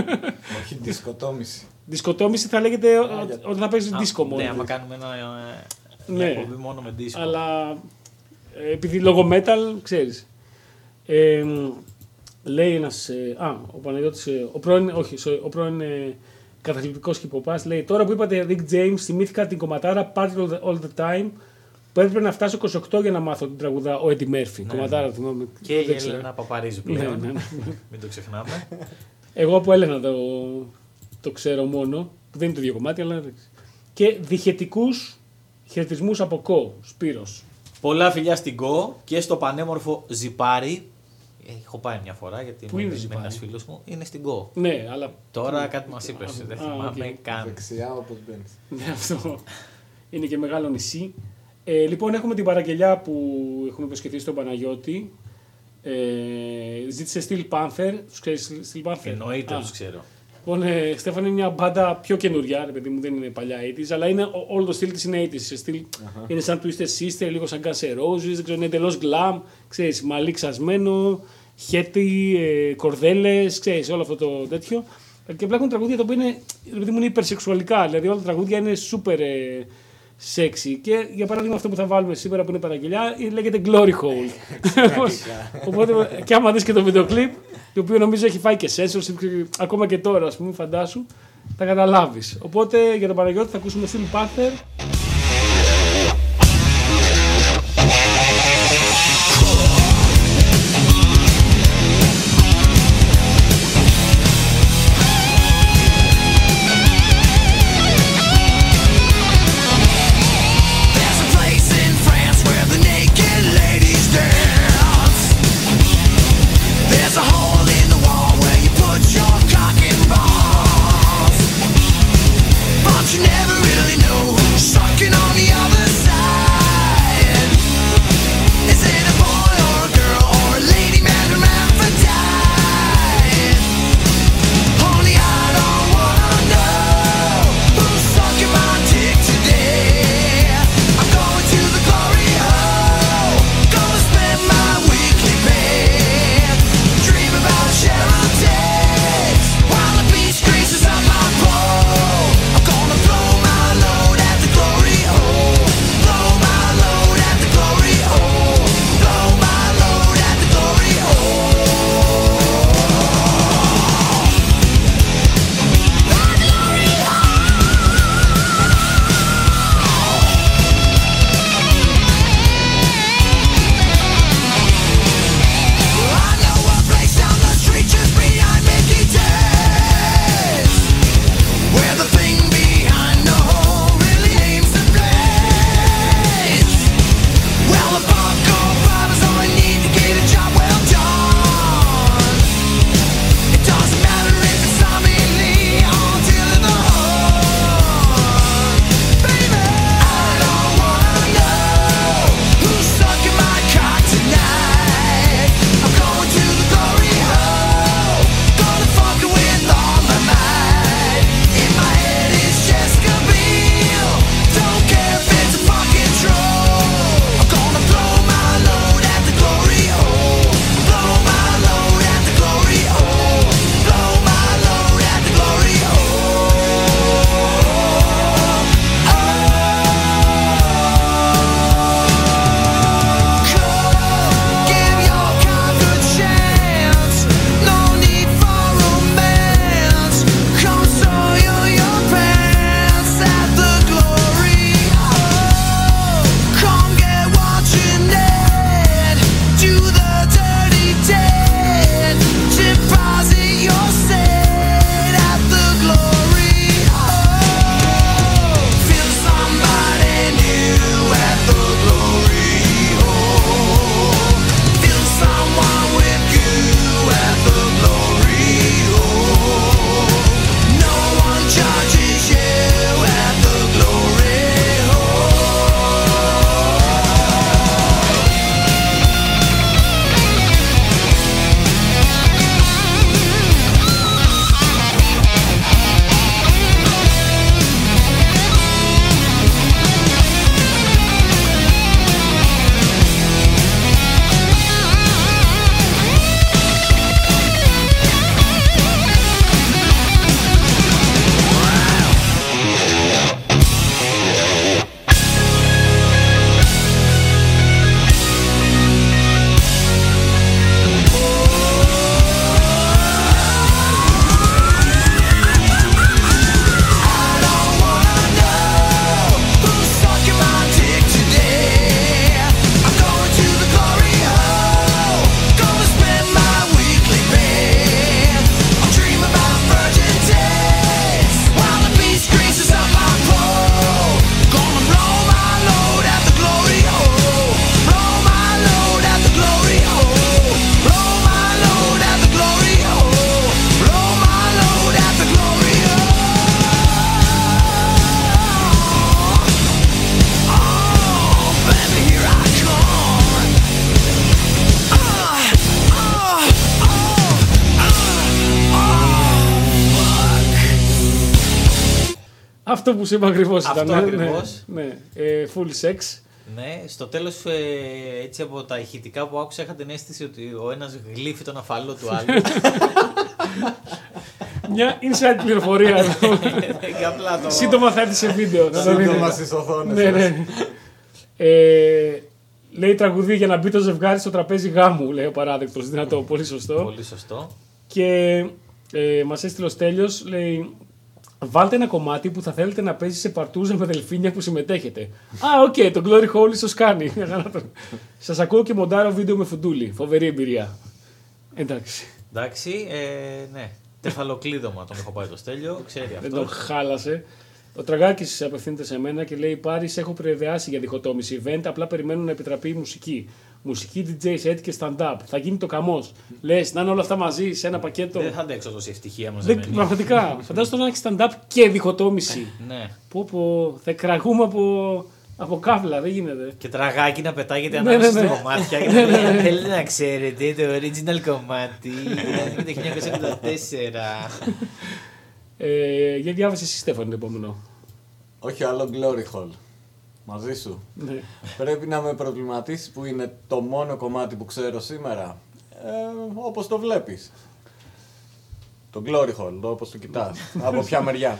Όχι, δισκοτόμηση. Δισκοτόμηση θα λέγεται Α, ότι- για- ότι θα παίζεις Α, δίσκο μόνο. Ναι, άμα κάνουμε ένα. ε, Ναι. μια εκπομπή μόνο με δίσκο. Αλλά ε, επειδή λόγω metal, ξέρεις. Ε, λέει ένας, ε, α, ο Παναγιώτης, ε, ο πρώην, όχι, sorry, ο πρώην ε, καταθλιπτικός χιποπάς, λέει τώρα που είπατε Rick James, θυμήθηκα την κομματάρα Party all the, all the time, που έπρεπε να φτάσω 28 για να μάθω την τραγουδά ο Eddie Murphy. κομματάρα, θυμάμαι. Ναι, Και η δεν ξέρω. Ελένα Παπαρίζου Ναι, πλέον. ναι, ναι. Μην το ξεχνάμε. Εγώ από Έλενα το, το ξέρω μόνο, που δεν είναι το ίδιο κομμάτι, αλλά εντάξει. Και διχετικούς χαιρετισμούς από Κω, Σπύρος. Πολλά φιλιά στην Κω και στο πανέμορφο Ζιπάρι. Έχω πάει μια φορά γιατί Πού με είναι με Ζιπάρι; ένας φίλος μου. Είναι στην Κω. Ναι, αλλά Τώρα κάτι μας είπες, δεν Α, θυμάμαι οκ. καν. Δεξιά όπως μπαίνεις. Ναι, αυτό είναι και μεγάλο νησί. Ε, λοιπόν, έχουμε την παραγγελιά που έχουμε υποσχεθεί στον Παναγιώτη. Ε, ζήτησε Steel Panther. Τους ξέρεις Steel Panther; Εννοείται, Α, τους ξέρω. Λοιπόν, ε, Στέφαν είναι μια μπάντα πιο καινούρια, ρε παιδί μου, δεν είναι παλιά 80s, αλλά είναι, ό- όλο το στυλ της είναι 80s. Σε στυλ, Είναι σαν Twisted Sister, λίγο σαν Guns N' Roses, δεν ξέρω, είναι εντελώς glam, ξέρεις, μαλλί ξασμένο, χέτι, ε, κορδέλες, ξέρεις, όλο αυτό το τέτοιο. Ε, Και απλά έχουν τραγούδια τα οποία είναι, ρε παιδί μου, είναι υπερσεξουαλικά, δηλαδή όλα τα τραγούδια είναι super ε, sexy. Και για παράδειγμα αυτό που θα βάλουμε σήμερα που είναι παραγγελιά ε, λέγεται Glory Hole. Οπότε και άμα δεις και το βίντεο κλιπ, το οποίο νομίζω έχει φάει και censorship, ακόμα και τώρα, ας πούμε, φαντάσου, θα καταλάβεις. Οπότε για τον Παναγιώτη θα ακούσουμε Steel Panther. Αυτό που σου είπα ακριβώς Αυτό ήταν. ναι, ακριβώς. Ναι, ναι. Ε, full sex. Ναι, στο τέλος, έτσι από τα ηχητικά που άκουσα, είχα την αίσθηση ότι ο ένας γλύφει τον αφαλό του άλλου. Μια inside πληροφορία εδώ. Και απλά το. Σύντομα θα έρθει σε βίντεο. θα το δείτε. Σύντομα στις οθόνες. Ναι, ναι. Ε, λέει τραγουδί για να μπει το ζευγάρι στο τραπέζι γάμου, λέει ο παράδεκτος. Δυνατό, πολύ σωστό. Πολύ σωστό. Και ε, μας έστειλε ο Στέλιος, λέει. Βάλτε ένα κομμάτι που θα θέλετε να παίζει σε παρτούζα με δελφίνια που συμμετέχετε. Α, οκ, το Glory Hole ίσως κάνει. Σας ακούω και μοντάρω βίντεο με φουντούλι. Φοβερή εμπειρία. Εντάξει. Εντάξει, ε, ναι. Κεφαλοκλείδωμα τον έχω πάει το Στέλιο, ξέρει Δεν αυτός. τον χάλασε. Ο Τραγάκης απευθύνεται σε μένα και λέει: Πάρη, σ' έχω προϊδεάσει για διχοτόμηση event. Απλά περιμένω να επιτραπεί η μουσική. Μουσική DJ set και stand-up. Θα γίνει ο χαμός. Λες, να είναι όλα αυτά μαζί σε ένα πακέτο. Δεν θα αντέξω τόση ευτυχία Δεν, μαζεμένη. πραγματικά. Φαντάζομαι να έχει stand-up και διχοτόμηση. Ναι. πω, πω, θα κραγούμε από, από κάβλα. Δεν γίνεται. Και τραγάκι να πετάγεται Ναι, ανάμεσα ναι, ναι. στα κομμάτια. Και να λέει, «Αν Θέλετε να ξέρετε το original κομμάτι. Είναι το 1984. Ε, για διάβασε εσύ, Στέφανη, το επόμενο. Όχι άλλο Glory Hall. Μαζί σου. Ναι. Πρέπει να με προβληματίσει που είναι το μόνο κομμάτι που ξέρω σήμερα. Ε, όπως το βλέπεις. Το Glory Hole, το όπως το κοιτάς. Από ποια μεριά.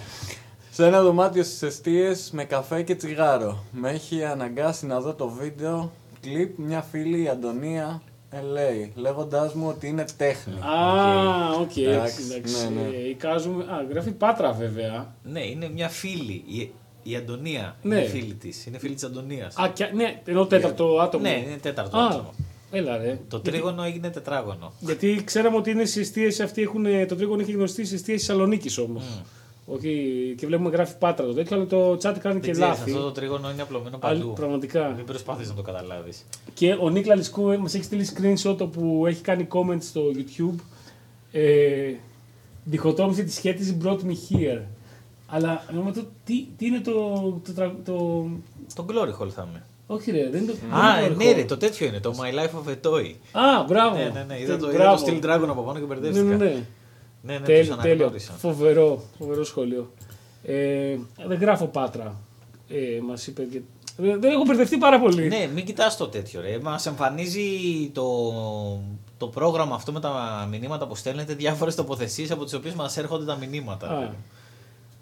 Σε ένα δωμάτιο στις εστίες με καφέ και τσιγάρο. Με έχει αναγκάσει να δω το βίντεο κλιπ μια φίλη η Αντωνία LA, λέγοντάς μου ότι είναι τέχνη. Α, οκ. Εντάξει, εντάξει. ναι, ναι. Ε, εικάζουμε- Α, γράφει Πάτρα βέβαια. Ναι, είναι μια φίλη. Η, η Αντωνία Ναι. είναι φίλη της. Είναι φίλη της Αντωνίας. Α, και, ναι, ενώ τέταρτο άτομο. Ναι, είναι τέταρτο Α, άτομο. Έλα ρε. Το Γιατί- τρίγωνο έγινε τετράγωνο. Γιατί ξέραμε ότι είναι στι αιστείε αυτοί έχουν. Το τρίγωνο έχει γνωστεί στις αιστείε Θεσσαλονίκης όμως. Όχι, και βλέπουμε γράφει πάτρα το τέτοιο, αλλά το chat κάνει Δεν και ξέρεις, λάθη. αυτό το τρίγωνο είναι απλωμένο Άλλη- παντού. πραγματικά. Μην προσπάθεις να το καταλάβεις. Και ο Νίκλα Λισκού μας έχει στείλει screenshot όπου έχει κάνει comment στο YouTube. Ε, διχοτόμησε τη σχέση brought me here. Αλλά νομίζω τι, τι είναι το. το, τρα- το, Το Glory Hall θα είμαι. όχι ρε, δεν είναι το. Α, δεν είναι ναι, το ρε, το τέτοιο είναι. Το My Life of a Toy. Α, μπράβο. Ναι, ναι, ναι. Είδα το, είδα Μπράβο. το Steel Dragon από πάνω και Ναι, μπερδεύτηκα. ναι, ναι. Ναι, ναι, τους Τέλειο, τέλειο. αναγνώρισα. Φοβερό, φοβερό σχόλιο. Ε, δεν γράφω πάτρα. Ε, Μας είπε. και- Δεν, δεν έχω μπερδευτεί πάρα πολύ. Ναι, μην κοιτάς το τέτοιο ρε. Μας εμφανίζει το, το πρόγραμμα αυτό με τα μηνύματα που στέλνετε διάφορες τοποθεσίες από τις οποίες μας έρχονται τα μηνύματα. Α,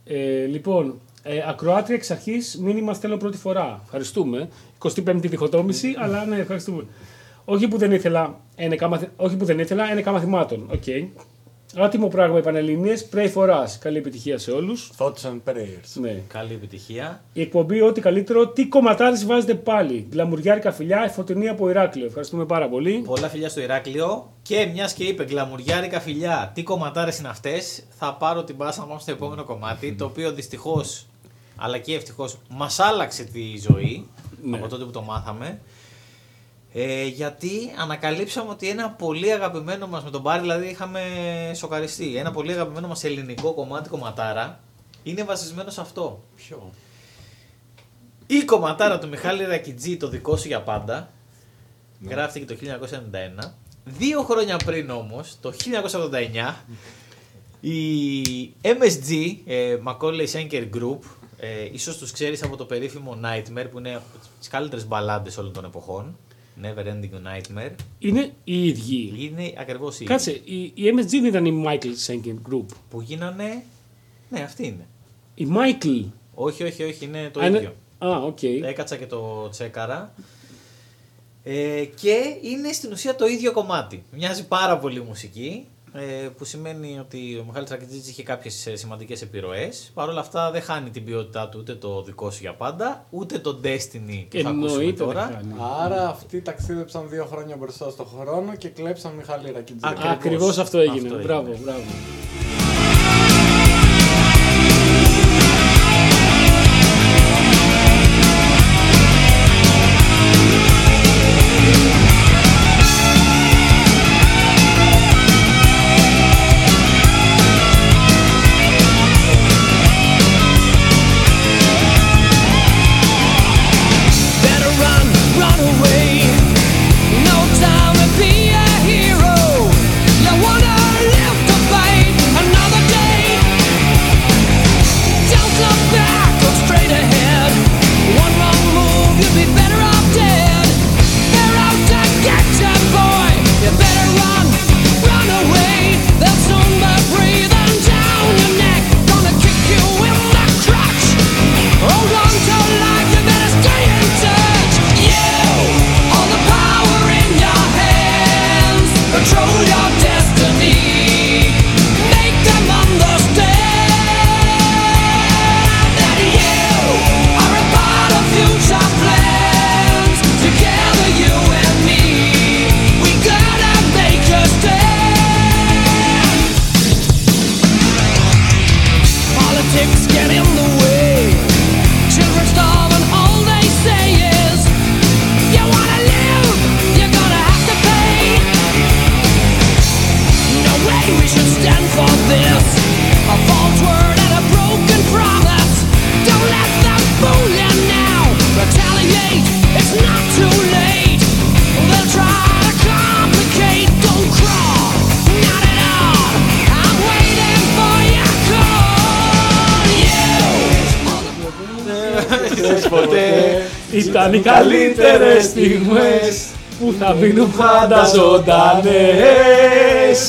ε, λοιπόν, ε, ακροάτρια εξ αρχής μήνυμα στέλνω πρώτη φορά. Ευχαριστούμε. 25η διχοτόμηση, αλλά ναι, ευχαριστούμε. Όχι που δεν ήθελα, ένεκα, μαθη... Όχι που δεν ήθελα, ένεκα μαθημάτων. Οκ. Άτιμο πράγμα οι Πανελληνίες, pray for us. Καλή επιτυχία σε όλους. Thoughts and prayers. Ναι. Καλή επιτυχία. Η εκπομπή, ό,τι καλύτερο. Τι κομματάρες βάζετε πάλι. Γκλαμουριάρικα φιλιά, Φωτεινή από Ηράκλειο. Ευχαριστούμε πάρα πολύ. Πολλά φιλιά στο Ηράκλειο και μιας και είπε γκλαμουριάρικα φιλιά, τι κομματάρες είναι αυτές, θα πάρω την πάσα να πάμε στο επόμενο κομμάτι, το οποίο δυστυχώς αλλά και ευτυχώς μας άλλαξε τη ζωή Ναι. από τότε που το μάθαμε. Ε, γιατί ανακαλύψαμε ότι ένα πολύ αγαπημένο μας με τον Μπάρι, δηλαδή είχαμε σοκαριστεί. Ένα πολύ αγαπημένο μας ελληνικό κομμάτι κομματάρα είναι βασισμένο σε αυτό. Ποιο; Η κομματάρα του Μιχάλη Ρακιτζή, το δικό σου για πάντα, Ναι. γράφτηκε το 1991. Δύο χρόνια πριν όμως, το 1989, η MSG, ε, Macaulay Senker Group, ε, ίσως τους ξέρεις από το περίφημο Nightmare, που είναι από τις καλύτερες μπαλάντες όλων των εποχών. Never Ending Nightmare. Είναι οι ίδιοι. Είναι ακριβώς οι Κάτσε, η, η MSG δεν ήταν η Michael Senkin Group. που γίνανε... Ναι, αυτή είναι. Η Michael. Όχι, όχι, όχι, είναι το Α, είναι- ίδιο. Α, οκ. Έκατσα και το τσέκαρα. Ε, και είναι στην ουσία το ίδιο κομμάτι. Μοιάζει πάρα πολύ η μουσική. Ε, που σημαίνει ότι ο Μιχάλης Ρακιντζής είχε κάποιες ε, σημαντικές επιρροές. Παρ' όλα αυτά δεν χάνει την ποιότητά του ούτε το δικό σου για πάντα, ούτε το Destiny που θα ακούσουμε Εννοείται δεν τώρα. κάνει. Άρα αυτοί ταξίδεψαν δύο χρόνια μπροστά στο χρόνο και κλέψαν Μιχάλη Ρακιντζή. Ακριβώς. Ακριβώς αυτό έγινε. Αυτό μπράβο, έγινε. μπράβο. Better καλύτερες στιγμές που θα μείνουν πάντα ζωντανές.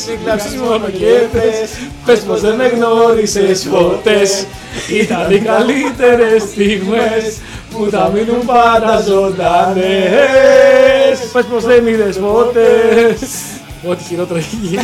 Μην κλάψεις μόνο και θες Πες πως δεν με γνώρισες ποτές. Ήταν οι καλύτερες στιγμές που θα μείνουν πάντα ζωντανές. Πες πως δεν είδες ποτές. Ό,τι χειρότερο έχει γίνει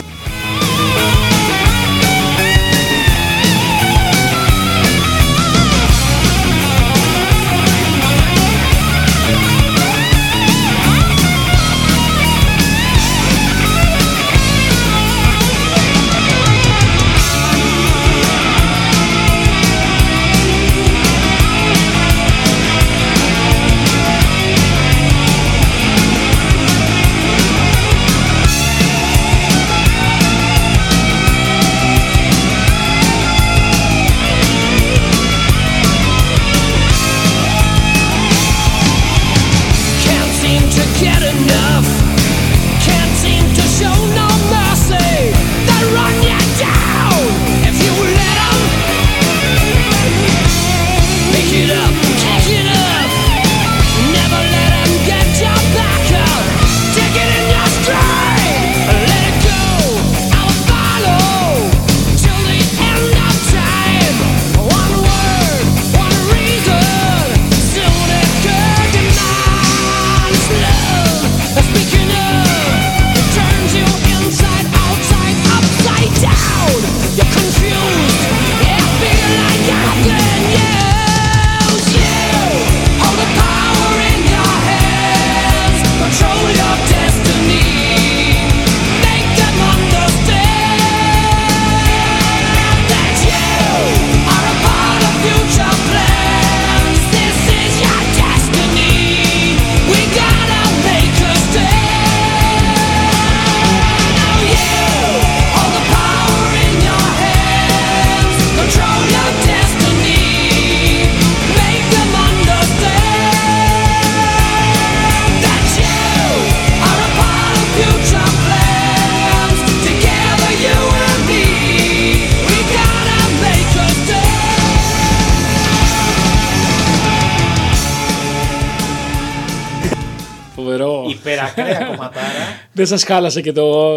Δεν σας χάλασε και το,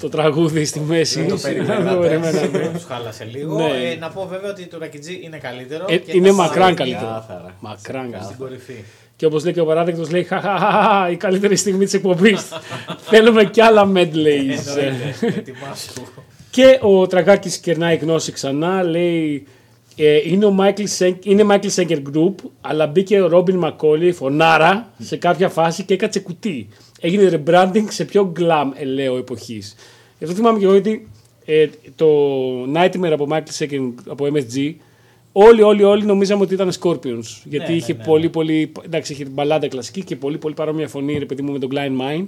το τραγούδι στη μέση Δεν το Δεν το περιμένατε. περιμένατε. Τους χάλασε λίγο. Ναι. Ε, να πω βέβαια ότι το ρακιτζί είναι καλύτερο. Ε, και είναι θα μακράν είναι καλύτερο. Ξεκάθαρα. Μακράν Στην καλύτερο. κορυφή. Και όπως λέει και ο παράδεκτος λέει χαχαχαχα η καλύτερη στιγμή της εκπομπής. Θέλουμε κι άλλα medleys. Εννοείται. Ετοιμάσου. Και ο Τραγάκης κερνάει γνώση ξανά, λέει ε, είναι, ο Michael Sen- είναι Michael Senker Group, αλλά μπήκε ο Robin McCauley, φωνάρα, σε κάποια φάση και έκατσε κουτί. Έγινε rebranding σε πιο glam ελαίο εποχής. Αυτό θυμάμαι και εγώ γιατί ε, το Nightmare από Michael Senker από MSG, όλοι, όλοι, όλοι νομίζαμε ότι ήταν Scorpions. Γιατί ναι, είχε ναι, πολύ, πολύ, εντάξει, είχε την μπαλάντα κλασική και πολύ, πολύ παρόμοια φωνή, ρε παιδί μου, με τον Klein Mine.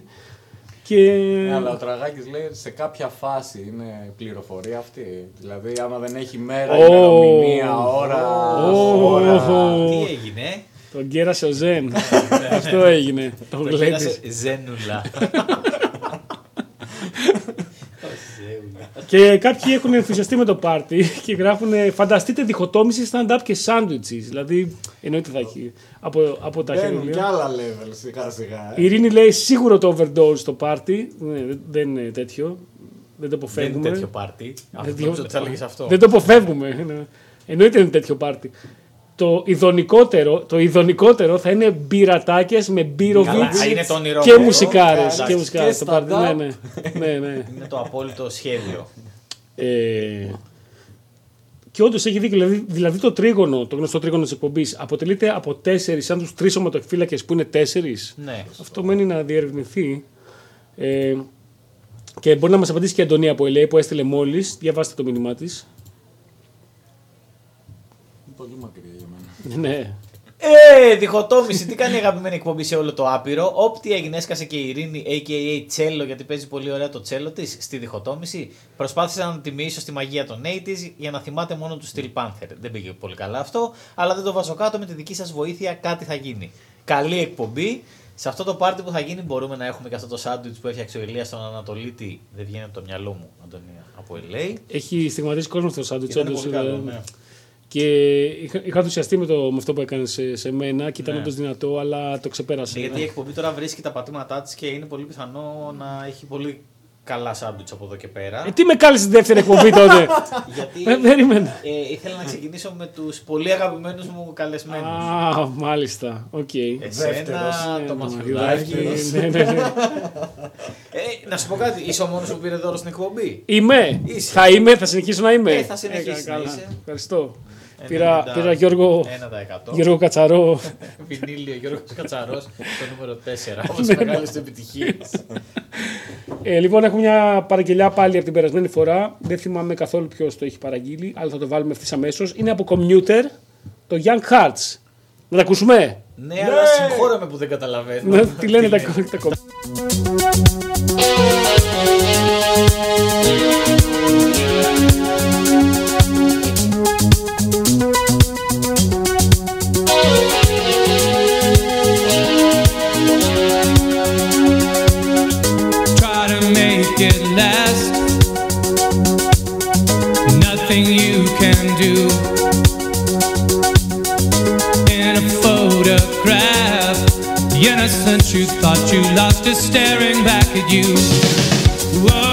Και... Ναι, αλλά ο Τραγάκης λέει σε κάποια φάση είναι πληροφορία αυτή. Δηλαδή, άμα δεν έχει μέρα, Ω. ημερομηνία, ώρα, Ω. ώρα. Τι έγινε; Τον κέρασε ο Ζεν. Αυτό έγινε. Τον Το γλέντισε. κέρασε Ζένουλα. Και κάποιοι έχουν ενθουσιαστεί με το πάρτι και γράφουν φανταστείτε διχοτόμηση stand-up και sandwiches. Δηλαδή εννοείται θα έχει από, από τα Μπαίνουν κι χέρια. άλλα level σιγά σιγά. ε. Η Ειρήνη λέει σίγουρο το overdose στο πάρτι. Ναι, δεν- δεν είναι τέτοιο. Δεν το Δεν είναι αποφεύγουμε. τέτοιο πάρτι. Αυτό Δεν- νόμιζα ότι θα έλεγες αυτό. Δεν το αποφεύγουμε. Ναι. Εννοείται είναι τέτοιο πάρτι. Το ειδονικότερο, το ειδονικότερο θα είναι μπειρατάκες με μπύροβιτς Καλά, είναι το όνειρό και μου. μουσικάρες. Εντάξει, Και μουσικάρες και στο πάρτι. stand-up. Ναι, ναι. ναι, ναι. Είναι το απόλυτο σχέδιο. Ε, και όντως έχει δίκιο. Δηλαδή, δηλαδή το τρίγωνο, το γνωστό τρίγωνο της εκπομπής, αποτελείται από τέσσερις, σαν του τρεις ομοτοφύλακες που είναι τέσσερις. Ναι. Αυτό μένει να διερευνηθεί. Ε, και μπορεί να μας απαντήσει και η Αντωνία από LA που έστειλε μόλις. Διαβάστε το μήνυμά της. Πολύ μακριά για μένα. ναι. Ε, διχοτόμηση. Τι κάνει η αγαπημένη εκπομπή σε όλο το άπειρο; Όπτι έγινε, έσκασε και η Ειρήνη, a.k.a. Τσέλο, γιατί παίζει πολύ ωραία το τσέλο της στη διχοτόμηση. Προσπάθησα να τιμήσω στη μαγεία των 80s για να θυμάται μόνο του Steel Panther. Δεν πήγε πολύ καλά αυτό, αλλά δεν το βάζω κάτω με τη δική σας βοήθεια. Κάτι θα γίνει. Καλή εκπομπή. Σε αυτό το πάρτι που θα γίνει μπορούμε να έχουμε και αυτό το σάντουιτς που έφτιαξε ο Ηλίας στον Ανατολίτη. Δεν βγαίνει από το μυαλό μου, Αντωνία, από LA. Έχει στιγματίσει κόσμο αυτό το σάντουιτς. Ήταν όντως, πολύ ε, καλό, ναι. Και είχα, είχα ενθουσιαστεί με, το, με αυτό που έκανες σε, σε μένα και ήταν Ναι. όντως δυνατό, αλλά το ξεπέρασε. Γιατί η εκπομπή τώρα βρίσκει τα πατήματά της και είναι πολύ πιθανό να έχει πολύ καλά σάντουιτς από εδώ και πέρα. Ε, τι με κάλεσε στη δεύτερη εκπομπή τότε; γιατί Ε, Περίμενε. ε, ήθελα να ξεκινήσω με τους πολύ αγαπημένους μου καλεσμένους. Α, μάλιστα. Οκ. Εσένα, Ναι, το ναι, Μαθιουδάκη. ναι, ναι, ναι. Ε, να σου πω κάτι, είσαι ο μόνος που πήρε δώρο στην εκπομπή; Είμαι. Είσαι. Θα είμαι, θα συνεχίσω να είμαι. Ε, θα συνεχίσεις καλά. να είσαι. Ευχαριστώ. Πήρα, 90, πήρα Γιώργο, 1%. Γιώργο Κατσαρό. Βινίλιο Γιώργος Κατσαρός, το νούμερο 4. Όπως Ναι, μεγάλες επιτυχίες. Ε, λοιπόν, έχω μια παραγγελιά πάλι από την περασμένη φορά. Δεν θυμάμαι καθόλου ποιος το έχει παραγγείλει, αλλά θα το βάλουμε ευθύς αμέσως. Είναι από Commuter, το Young Hearts. Να τα ακούσουμε; ναι, αλλά συγχώραμε που δεν καταλαβαίνω. Ναι, τι λένε τα, τα you thought you lost is staring back at you. Whoa,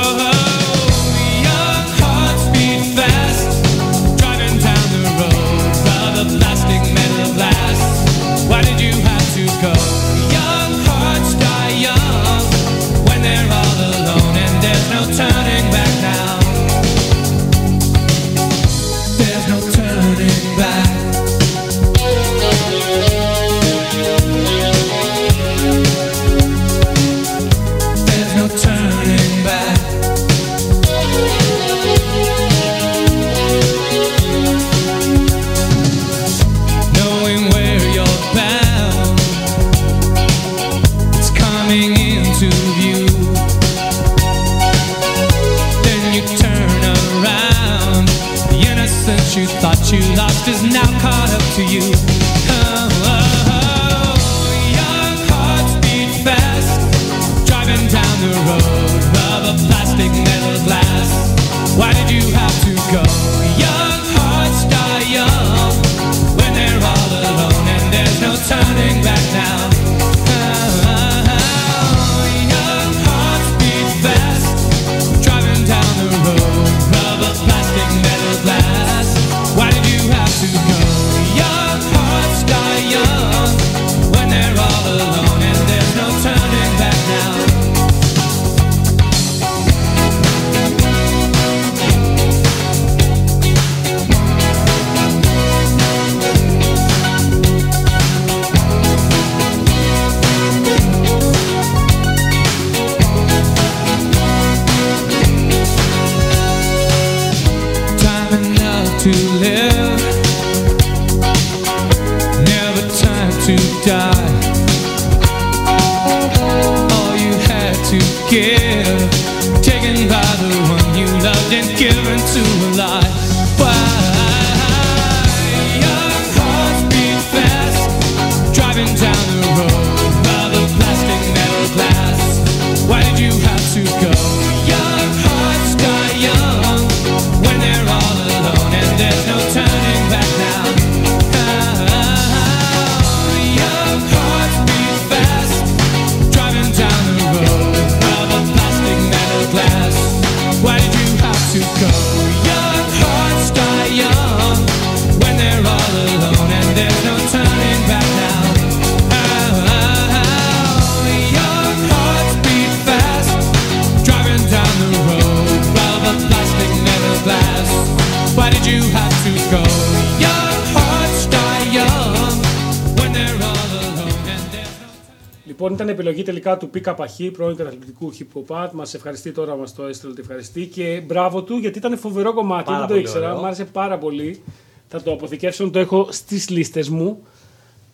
επιλογή τελικά του Πίκα Παχή, πρώην καταθλιπτικού hip hop art. Μας ευχαριστεί τώρα, μας το έστειλε ότι ευχαριστεί. Και μπράβο του, γιατί ήταν φοβερό κομμάτι. Πάρα δεν το πολύ ήξερα. ωραίο. Μ' άρεσε πάρα πολύ. Θα το αποθηκεύσω, το έχω στις λίστες μου.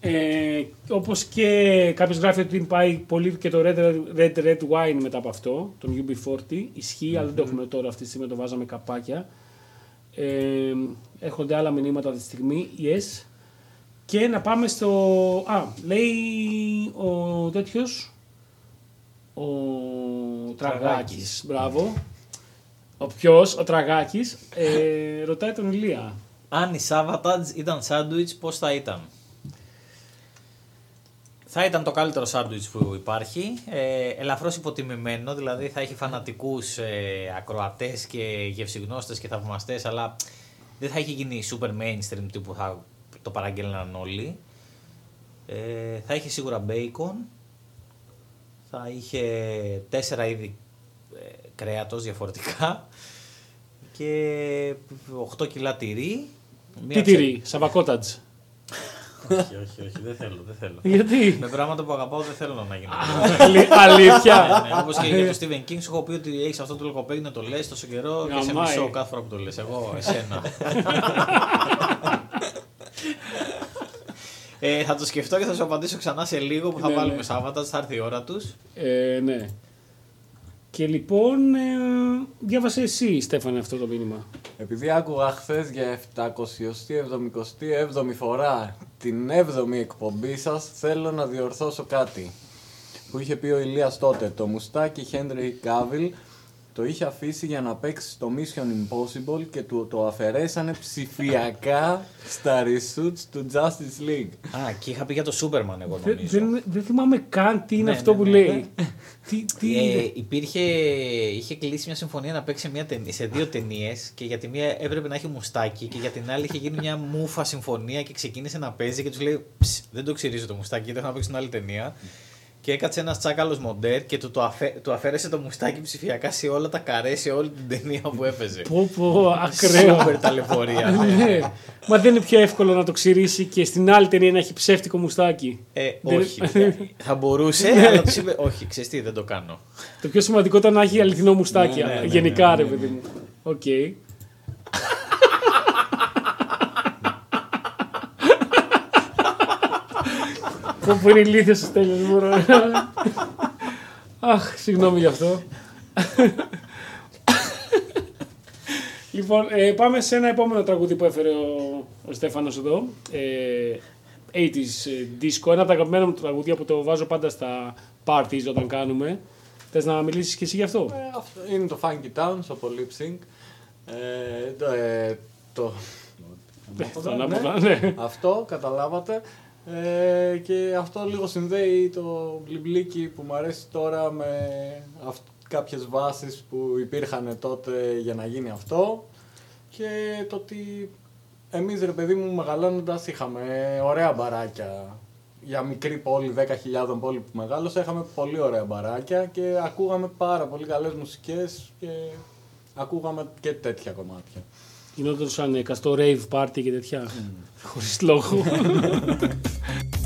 Ε, Όπως και κάποιος γράφει ότι πάει πολύ και το Red, Red, Red Wine μετά από αυτό, τον UB40. Ισχύει, αλλά δεν το έχουμε τώρα αυτή τη στιγμή, το βάζαμε καπάκια. Ε, έχονται άλλα μηνύματα αυτή τη στιγμή. Yes. Και να πάμε στο. Α, λέει ο τέτοιος. Ο Τραγάκης. Μπράβο. Ο ποιος, ο Τραγάκης, ε, ρωτάει τον Ηλία. Αν η Savatage ήταν σάντουιτς, πώς θα ήταν; Θα ήταν το καλύτερο σάντουιτς που υπάρχει. Ε, ελαφρώς υποτιμημένο, δηλαδή θα έχει φανατικούς ε, ακροατές και γευσιγνώστες και θαυμαστές, αλλά δεν θα έχει γίνει super mainstream τύπου θα το παραγγέλναν όλοι. Ε, θα είχε σίγουρα bacon, θα είχε τέσσερα είδη ε, κρέατος διαφορετικά και 8 κιλά τυρί. Τι τυρί, σαβακότατζ. όχι, όχι, όχι, δεν θέλω, δεν θέλω. Γιατί; Με πράγματα που αγαπάω δεν θέλω να γίνω. Αλη- Αλήθεια. ναι, Όπως και για το Stephen King, σου έχω πει ότι έχεις αυτό το λογοπαίγνιο να το λες τόσο καιρό και σε Γαμάει. μισό κάθε φορά που το λες. Εγώ, εσένα. ε, θα το σκεφτώ και θα σου απαντήσω ξανά σε λίγο που θα Ναι, βάλουμε ναι. Σάββατα, θα έρθει η ώρα τους. Ε, ναι. Και λοιπόν, ε, διάβασε εσύ, Στέφανε, αυτό το μήνυμα. Επειδή άκουγα χθες για 777η φορά την 7η εκπομπή σας, θέλω να διορθώσω κάτι. Που είχε πει ο Ηλίας τότε. Το μουστάκι Henry Cavill το είχε αφήσει για να παίξει στο Mission Impossible και του το αφαιρέσανε ψηφιακά στα reshoots του Justice League. Α, και είχα πει για το Superman, εγώ Δεν, νομίζω. δεν, δεν θυμάμαι καν τι είναι Ναι, αυτό ναι, που ναι. λέει. τι, τι Ε, είναι; υπήρχε, είχε κλείσει μια συμφωνία να παίξει μια ταινία, σε δύο ταινίες και για τη μία έπρεπε να έχει μουστάκι και για την άλλη είχε γίνει μια μούφα συμφωνία και ξεκίνησε να παίζει και τους λέει «Ψ, Δεν το ξυρίζω το μουστάκι, γιατί έχω να παίξει την άλλη ταινία. Και έκατσε ένας τσάκαλος μοντέρ και του, το αφέ, του αφαίρεσε το μουστάκι ψηφιακά σε όλα τα καρέ, σε όλη την ταινία που έπαιζε. Πω, πω, ακραίο. Σούπερ ταλαιπωρία. ναι. ναι. Μα δεν είναι πιο εύκολο να το ξυρίσει και στην άλλη ταινία να έχει ψεύτικο μουστάκι. Ε, Δεν- όχι. θα μπορούσε, αλλά τους είπε: Όχι, ξέρεις τι, δεν το κάνω. Το πιο σημαντικό ήταν να έχει αληθινό μουστάκι. Ναι, ναι, ναι, γενικά, ναι, ρε ναι, παιδί μου. Οκ. Πω πω είναι ηλίθιος ο Στέλιος, δεν μπορώ. Αχ, συγγνώμη γι' αυτό. λοιπόν, ε, πάμε σε ένα επόμενο τραγούδι που έφερε ο, ο Στέφανος εδώ. Ε, 80s ε, disco, ένα από τα αγαπημένα μου τραγούδια που το βάζω πάντα στα parties όταν κάνουμε. Θες να μιλήσεις και εσύ γι' αυτό; Ε, αυτό είναι το Funky Town στο Lip Sync. Ε, το, ε, το, Το ανάποδα, ναι. αυτό καταλάβατε. Ε, και αυτό λίγο συνδέει το μπλιμπλίκι που μου αρέσει τώρα με αυ- κάποιες βάσεις που υπήρχαν τότε για να γίνει αυτό και το ότι εμείς ρε παιδί μου μεγαλώνοντας είχαμε ωραία μπαράκια για μικρή πόλη, 10.000 πόλη που μεγάλωσα, είχαμε πολύ ωραία μπαράκια και ακούγαμε πάρα πολύ καλές μουσικές και ακούγαμε και τέτοια κομμάτια. Γινόταν σαν εκαστό rave party και τέτοια. Χωρίς λόγο.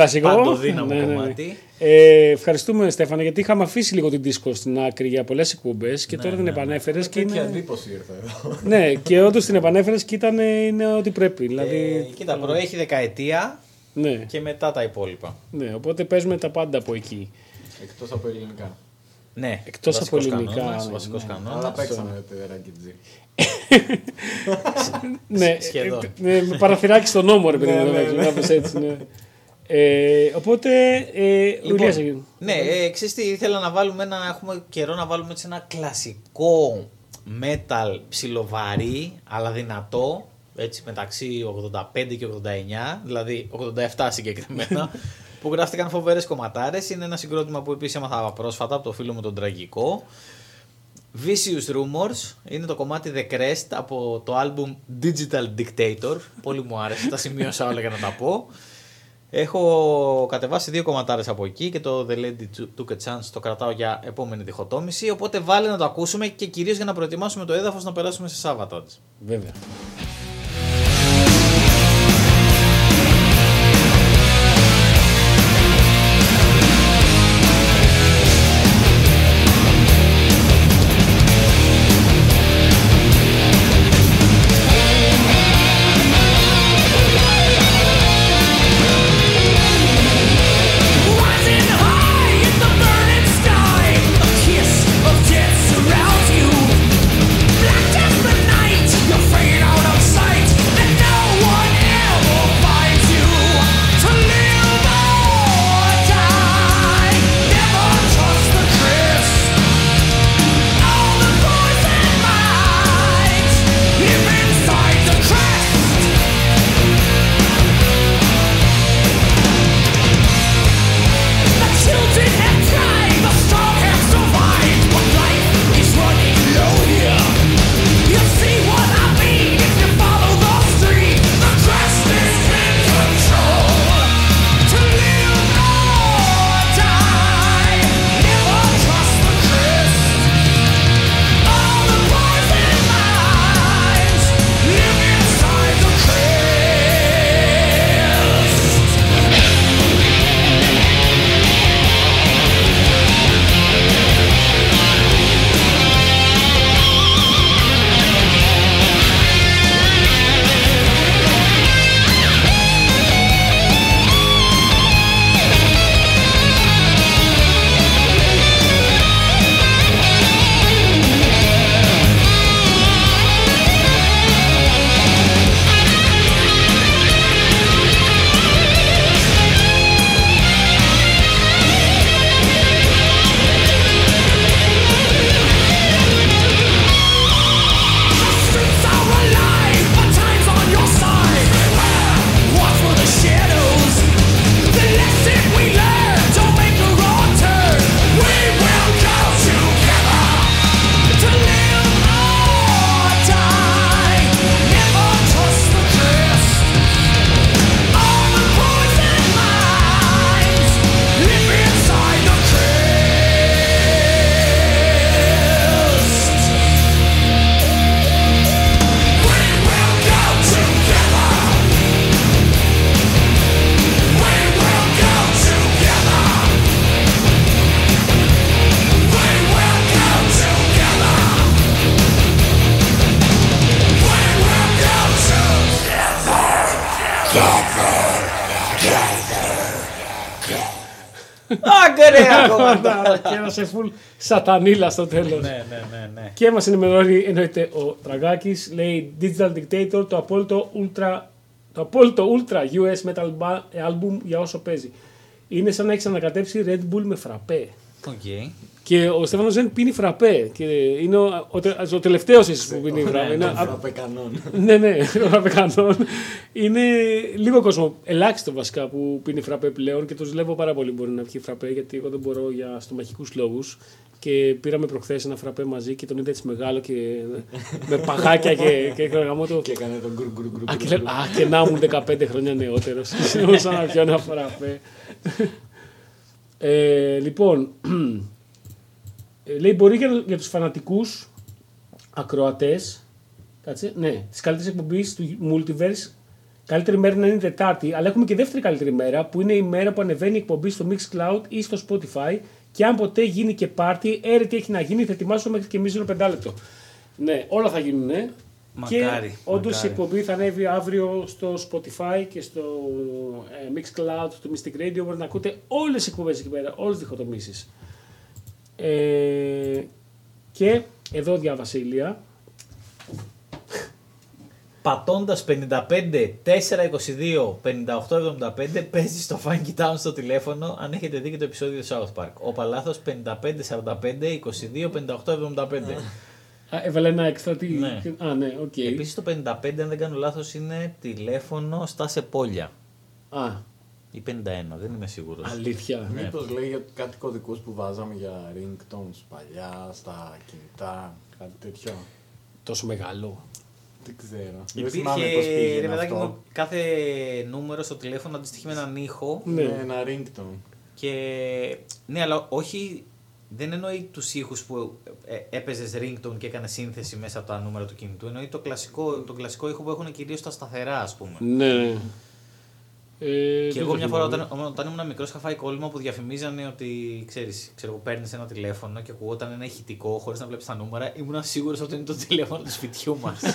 κλασικό. Παντοδύναμο Ναι, ναι, ναι. κομμάτι. Ε, ευχαριστούμε Στέφανε γιατί είχαμε αφήσει λίγο την δίσκο στην άκρη για πολλές εκπομπές και Ναι, τώρα την επανέφερες και Τέτοια είναι. εντύπωση ήρθε εδώ. ναι, και όντως την επανέφερες και ήταν είναι ό,τι πρέπει. Δηλαδή, Ε, κοίτα, προέχει δεκαετία ναι, και μετά τα υπόλοιπα. ναι, οπότε παίζουμε τα πάντα από εκεί. Εκτός από ελληνικά. Ναι, Εκτός από βασικός ελληνικά, Κανόνας, ναι, βασικός ναι. κανόνας. Αλλά παίξαμε τη Ραγκιτζή. ναι, σχεδόν. ε, ναι, με παραθυράκι στον νόμο, ρε παιδί Ναι, μου, ναι, εντάξει, ναι. κάπως έτσι. Ναι. Ε, οπότε, ε, ο Ηλίας έγινε. ναι, ε, ξέρεις τι, ήθελα να βάλουμε ένα, έχουμε καιρό να βάλουμε έτσι ένα κλασικό metal ψιλοβαρύ, αλλά δυνατό, έτσι μεταξύ 85 και 89, δηλαδή 87 συγκεκριμένα, που γράφτηκαν φοβερές κομματάρες. Είναι ένα συγκρότημα που επίσης έμαθα πρόσφατα από το φίλο μου τον Τραγικό. Vicious Rumors είναι το κομμάτι The Crest από το album Digital Dictator. Πολύ μου άρεσε, τα σημείωσα όλα για να τα πω. Έχω κατεβάσει δύο κομματάρες από εκεί και το The Lady Took a Chance το κρατάω για επόμενη διχοτόμηση. Οπότε βάλε να το ακούσουμε και κυρίως για να προετοιμάσουμε το έδαφος να περάσουμε σε Σάββατο. Βέβαια. Σε full σατανίλα στο τέλος. ναι, ναι, ναι, ναι. Και μας ενημερώνει εννοείται ο Τραγάκης, λέει Digital Dictator, το απόλυτο ultra, το απόλυτο ultra US metal ba- album για όσο παίζει. Είναι σαν να έχεις ανακατέψει Red Bull με φραπέ. Οκ. Και ο Στέφανος δεν πίνει φραπέ. Και είναι ο, ο, τε- ο τελευταίος ίσως που πίνει φραπέ. Είναι, α- Φραπεκανόν. ναι, ναι, ο φραπεκανόν. Είναι λίγο κόσμο, ελάχιστο βασικά που πίνει φραπέ πλέον και το ζηλεύω πάρα πολύ μπορεί να πιει φραπέ γιατί εγώ δεν μπορώ για στομαχικούς λόγους. Και πήραμε προχθές ένα φραπέ μαζί και τον είδα έτσι μεγάλο και με παγάκια και, και έκανα γαμό το. Και έκανε τον γκρου γκρου γκρου. Α, και, λέω, α, και να ήμουν 15 χρόνια νεότερος. σαν να πιω ένα φραπέ. ε, λοιπόν, ε, λέει μπορεί για, για τους φανατικούς ακροατές κάτσε, ναι, τις καλύτερες εκπομπής του Multiverse Καλύτερη μέρα να είναι η Τετάρτη, αλλά έχουμε και δεύτερη καλύτερη μέρα που είναι η μέρα που ανεβαίνει η εκπομπή στο Mixcloud ή στο Spotify. Και αν ποτέ γίνει και πάρτι, έρε τι έχει να γίνει, θα ετοιμάσω μέχρι και μίζωνο πεντάλεπτο. Ναι, όλα θα γίνουν, ναι. Μακάρι, και όντως η μακάρι. εκπομπή θα ανέβει αύριο στο Spotify και στο ε, Mixcloud του Mystic Radio. Μπορείτε να ακούτε όλες τις εκπομπές εκεί πέρα, όλες τις διχοτομήσεις. Ε, και εδώ διάβασε η Ηλία. Πατώντα 55 422 5875 παίζεις στο Funky Town στο τηλέφωνο αν έχετε δει και το επεισόδιο του South Park. Ο Παλάθος 55 45 22 5875. Α, έβαλε ένα έξτρα τι. Ναι. Α, ναι, οκ. Επίσης το 55, αν δεν κάνω λάθος, είναι τηλέφωνο στα Σεπόλια. Α, Ή 51, δεν είμαι σίγουρος. αλήθεια. Ναι. Μήπως λέει για κάτι κωδικούς που βάζαμε για ringtones παλιά, στα κινητά, κάτι τέτοιο. Τόσο μεγάλο. Δεν ξέρω. Δεν Υπήρχε, θυμάμαι πώς πήγαινε ρε παιδάκι αυτό. μου, κάθε νούμερο στο τηλέφωνο αντιστοιχεί με έναν ήχο. Ναι. Ναι, ένα ringtone. Και ναι, αλλά όχι. Δεν εννοεί τους ήχους που ε, έπαιζες ringtone και έκανες σύνθεση μέσα από τα νούμερα του κινητού. Εννοεί το κλασικό, το κλασικό ήχο που έχουν κυρίως τα σταθερά, ας πούμε. Ναι. Ε, Και δεν εγώ το μια φορά θυμάμαι. όταν, όταν ήμουν μικρός είχα φάει κόλλημα που διαφημίζανε ότι ξέρεις, ξέρω, παίρνεις ένα τηλέφωνο και ακουγόταν ένα ηχητικό χωρίς να βλέπεις τα νούμερα. Ήμουν σίγουρος ότι είναι το τηλέφωνο του σπιτιού μας.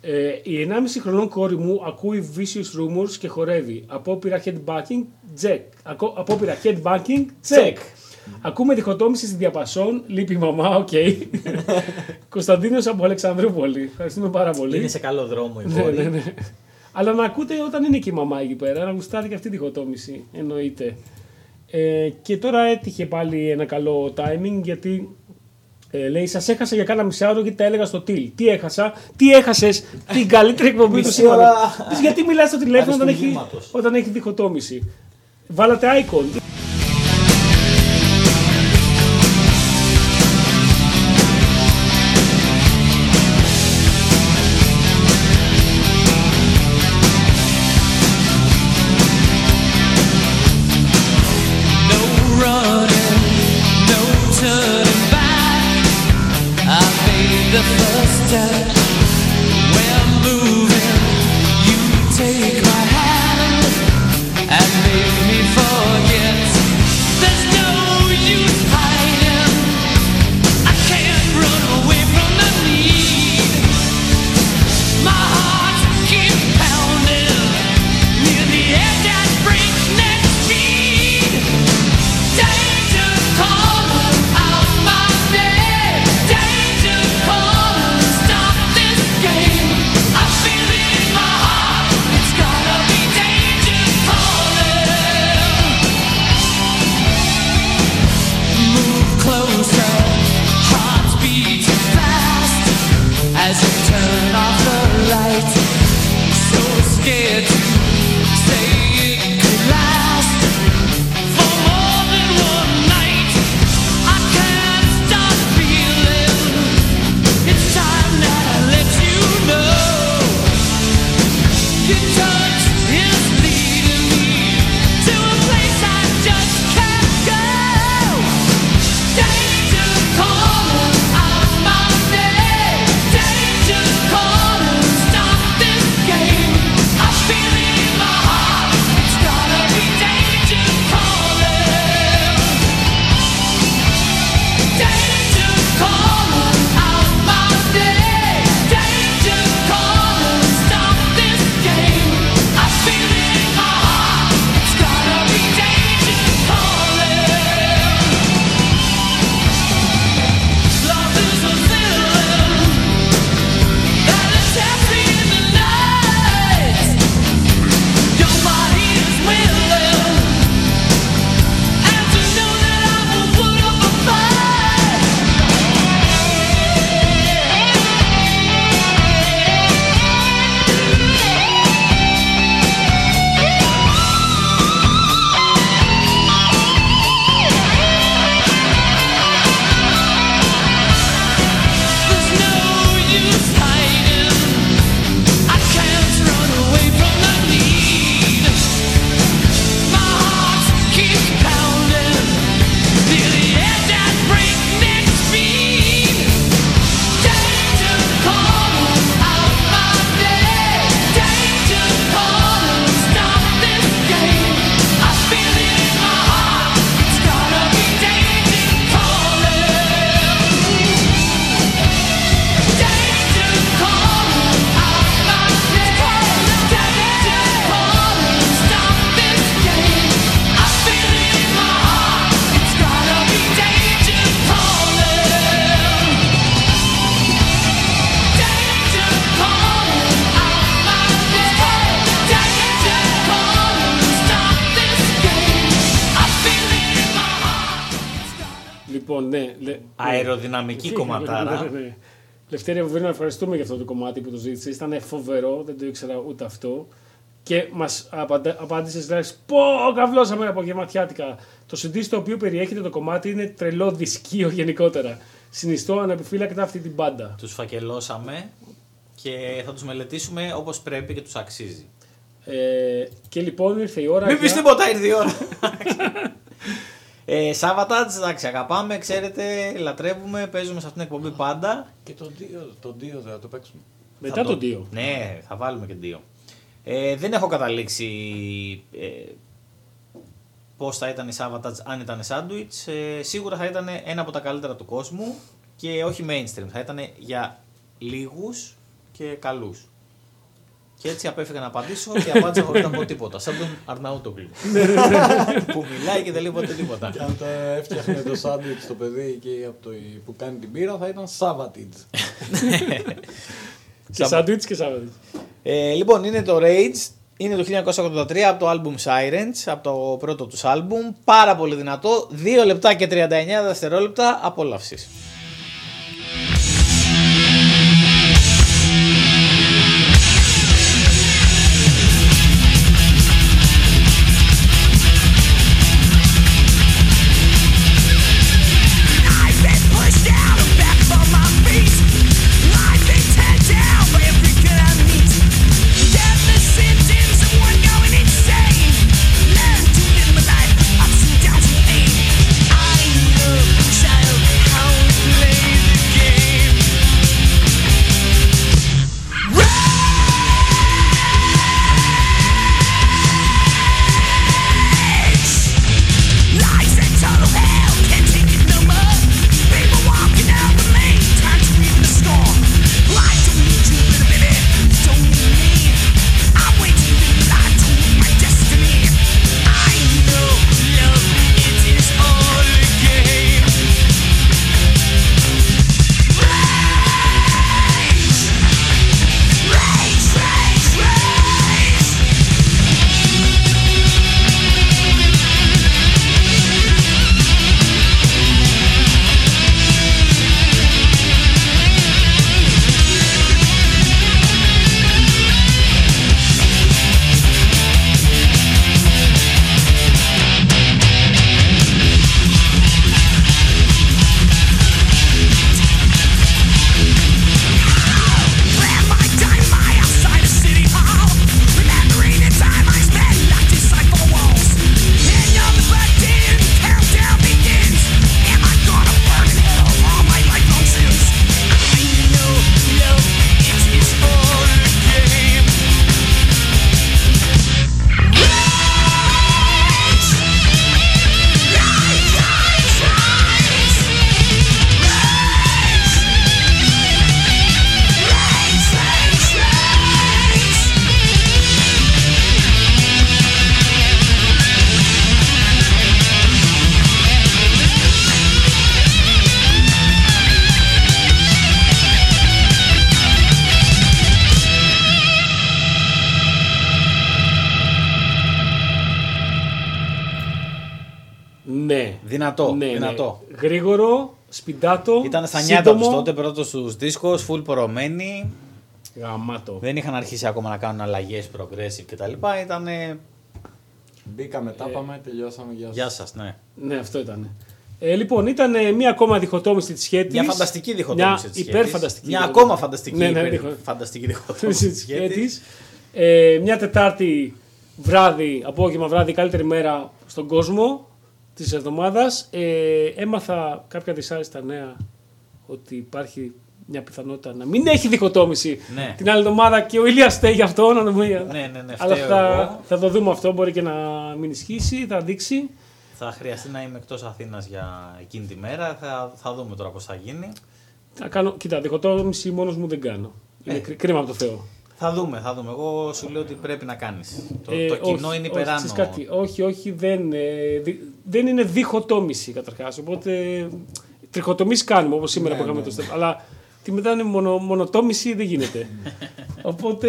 Ε, η 1,5 χρονών κόρη μου ακούει Vicious Rumors και χορεύει. Απόπειρα headbanging, check. Ακό- Απόπειρα headbanging, check. Ακούμε διχοτόμηση στη διαπασόν. Λείπει η μαμά, οκ. Κωνσταντίνος από Αλεξανδρούπολη. Ευχαριστούμε πάρα πολύ. είναι σε καλό δρόμο η Ναι, κόρη. ναι, ναι. Αλλά να ακούτε όταν είναι και η μαμά εκεί πέρα, να γουστάρει και αυτή η διχοτόμηση. Εννοείται. Ε, και τώρα έτυχε πάλι ένα καλό timing γιατί ε, λέει: Σας έχασα για κάνα μισάωρο γιατί τα έλεγα στο τηλ. Τι έχασα, τι έχασες, την καλύτερη εκπομπή του Μισή σήμερα. ώρα. Πες, γιατί μιλάς στο τηλέφωνο όταν έχει, Αριστουργήματος. όταν έχει διχοτόμηση. Βάλατε icon. Αεροδυναμική ναι. κομματάρα. Ναι, ναι, ναι. Λευτέρια Βουβίνα, να ευχαριστούμε για αυτό το κομμάτι που το ζήτησες. Ήταν φοβερό, δεν το ήξερα ούτε αυτό. Και μας απάντησες, λέει: Πω, καβλώσαμε από γεματιάτικα. Το CD στο οποίο περιέχεται το κομμάτι είναι τρελό δισκείο γενικότερα. Συνιστώ ανεπιφύλακτα αυτή την μπάντα. Τους φακελώσαμε και θα τους μελετήσουμε όπως πρέπει και τους αξίζει. Ε, και λοιπόν ήρθε η ώρα. Μην για- πεις τίποτα, ήρθε η ώρα. ε, Σάββατατζ, εντάξει, αγαπάμε, ξέρετε, λατρεύουμε, παίζουμε σε αυτήν την εκπομπή πάντα. Και το 2 το δύο θα το παίξουμε. Μετά Θα τον Δίο. Ναι, θα βάλουμε και δύο. Ε, δεν έχω καταλήξει ε, πώς θα ήταν η Σάββατατζ αν ήταν σάντουιτς. Ε, σίγουρα θα ήταν ένα από τα καλύτερα του κόσμου και όχι mainstream. Θα ήταν για λίγους και καλούς. Και έτσι απέφυγα να απαντήσω και απάντησα χωρίς να πω τίποτα. Σαν τον Αρναούτογλου. που μιλάει και δεν λέει ποτέ τίποτα. Και αν το έφτιαχνε το σάντουιτς το παιδί εκεί από το, που κάνει την πύρα θα ήταν Σάββατιτζ. Και σάντουιτς και σάββατιτς. Ε, λοιπόν, είναι το Rage. Είναι το 1983 από το album Sirens, από το πρώτο τους album. Πάρα πολύ δυνατό. 2 λεπτά και 39 δευτερόλεπτα απόλαυσης. Δυνατό, ναι, δυνατό. Ναι. Γρήγορο, σπιντάτο. Ήταν στα σύντομο. νιάτα τους τότε, πρώτος τους δίσκος, full πορωμένοι. Γαμάτο. Δεν είχαν αρχίσει ακόμα να κάνουν αλλαγές progressive κτλ. Ήταν. Μπήκαμε, τα πάμε, τελειώσαμε. Γεια σας. Γεια σας, ναι. Ναι, αυτό ήταν. Ε, λοιπόν, ήταν ε, μία ακόμα διχοτόμηση της σχέτης. Μια φανταστική διχοτόμηση Μια της υπερφανταστική. Μια διχοτόμηση. ακόμα φανταστική, Ναι, ναι, υπερ- διχο- φανταστική διχοτόμηση της της σχέτης. σχέτης. Ε, μια Τετάρτη βράδυ, απόγευμα βράδυ, καλύτερη μέρα στον κόσμο της εβδομάδας. Ε, έμαθα κάποια δυσάρεστα νέα ότι υπάρχει μια πιθανότητα να μην έχει διχοτόμηση Ναι. την άλλη εβδομάδα και ο Ηλίας φταίει γι' αυτό. Να το πούμε. Ναι, ναι, ναι, Αλλά φταίω θα, εγώ. θα το δούμε αυτό. Μπορεί και να μην ισχύσει, θα δείξει. Θα χρειαστεί να είμαι εκτός Αθήνας για εκείνη τη μέρα. Θα, θα δούμε τώρα πώς θα γίνει. Θα κάνω, κοίτα, διχοτόμηση μόνος μου δεν κάνω. Είναι Ε. κρί- κρίμα από το Θεό. Θα δούμε, θα δούμε. Εγώ σου λέω ότι πρέπει να κάνεις. Το, Ε, το κοινό όχι, είναι όχι, υπεράνω. ξέρεις κάτι, όχι, όχι, δεν, ε, δι- δεν είναι διχοτόμηση καταρχάς. Οπότε τριχοτομήσεις κάνουμε όπως σήμερα Ναι, που είχαμε ναι, το στέλνο. Αλλά τη μετά είναι μονο, μονοτόμηση δεν γίνεται. Οπότε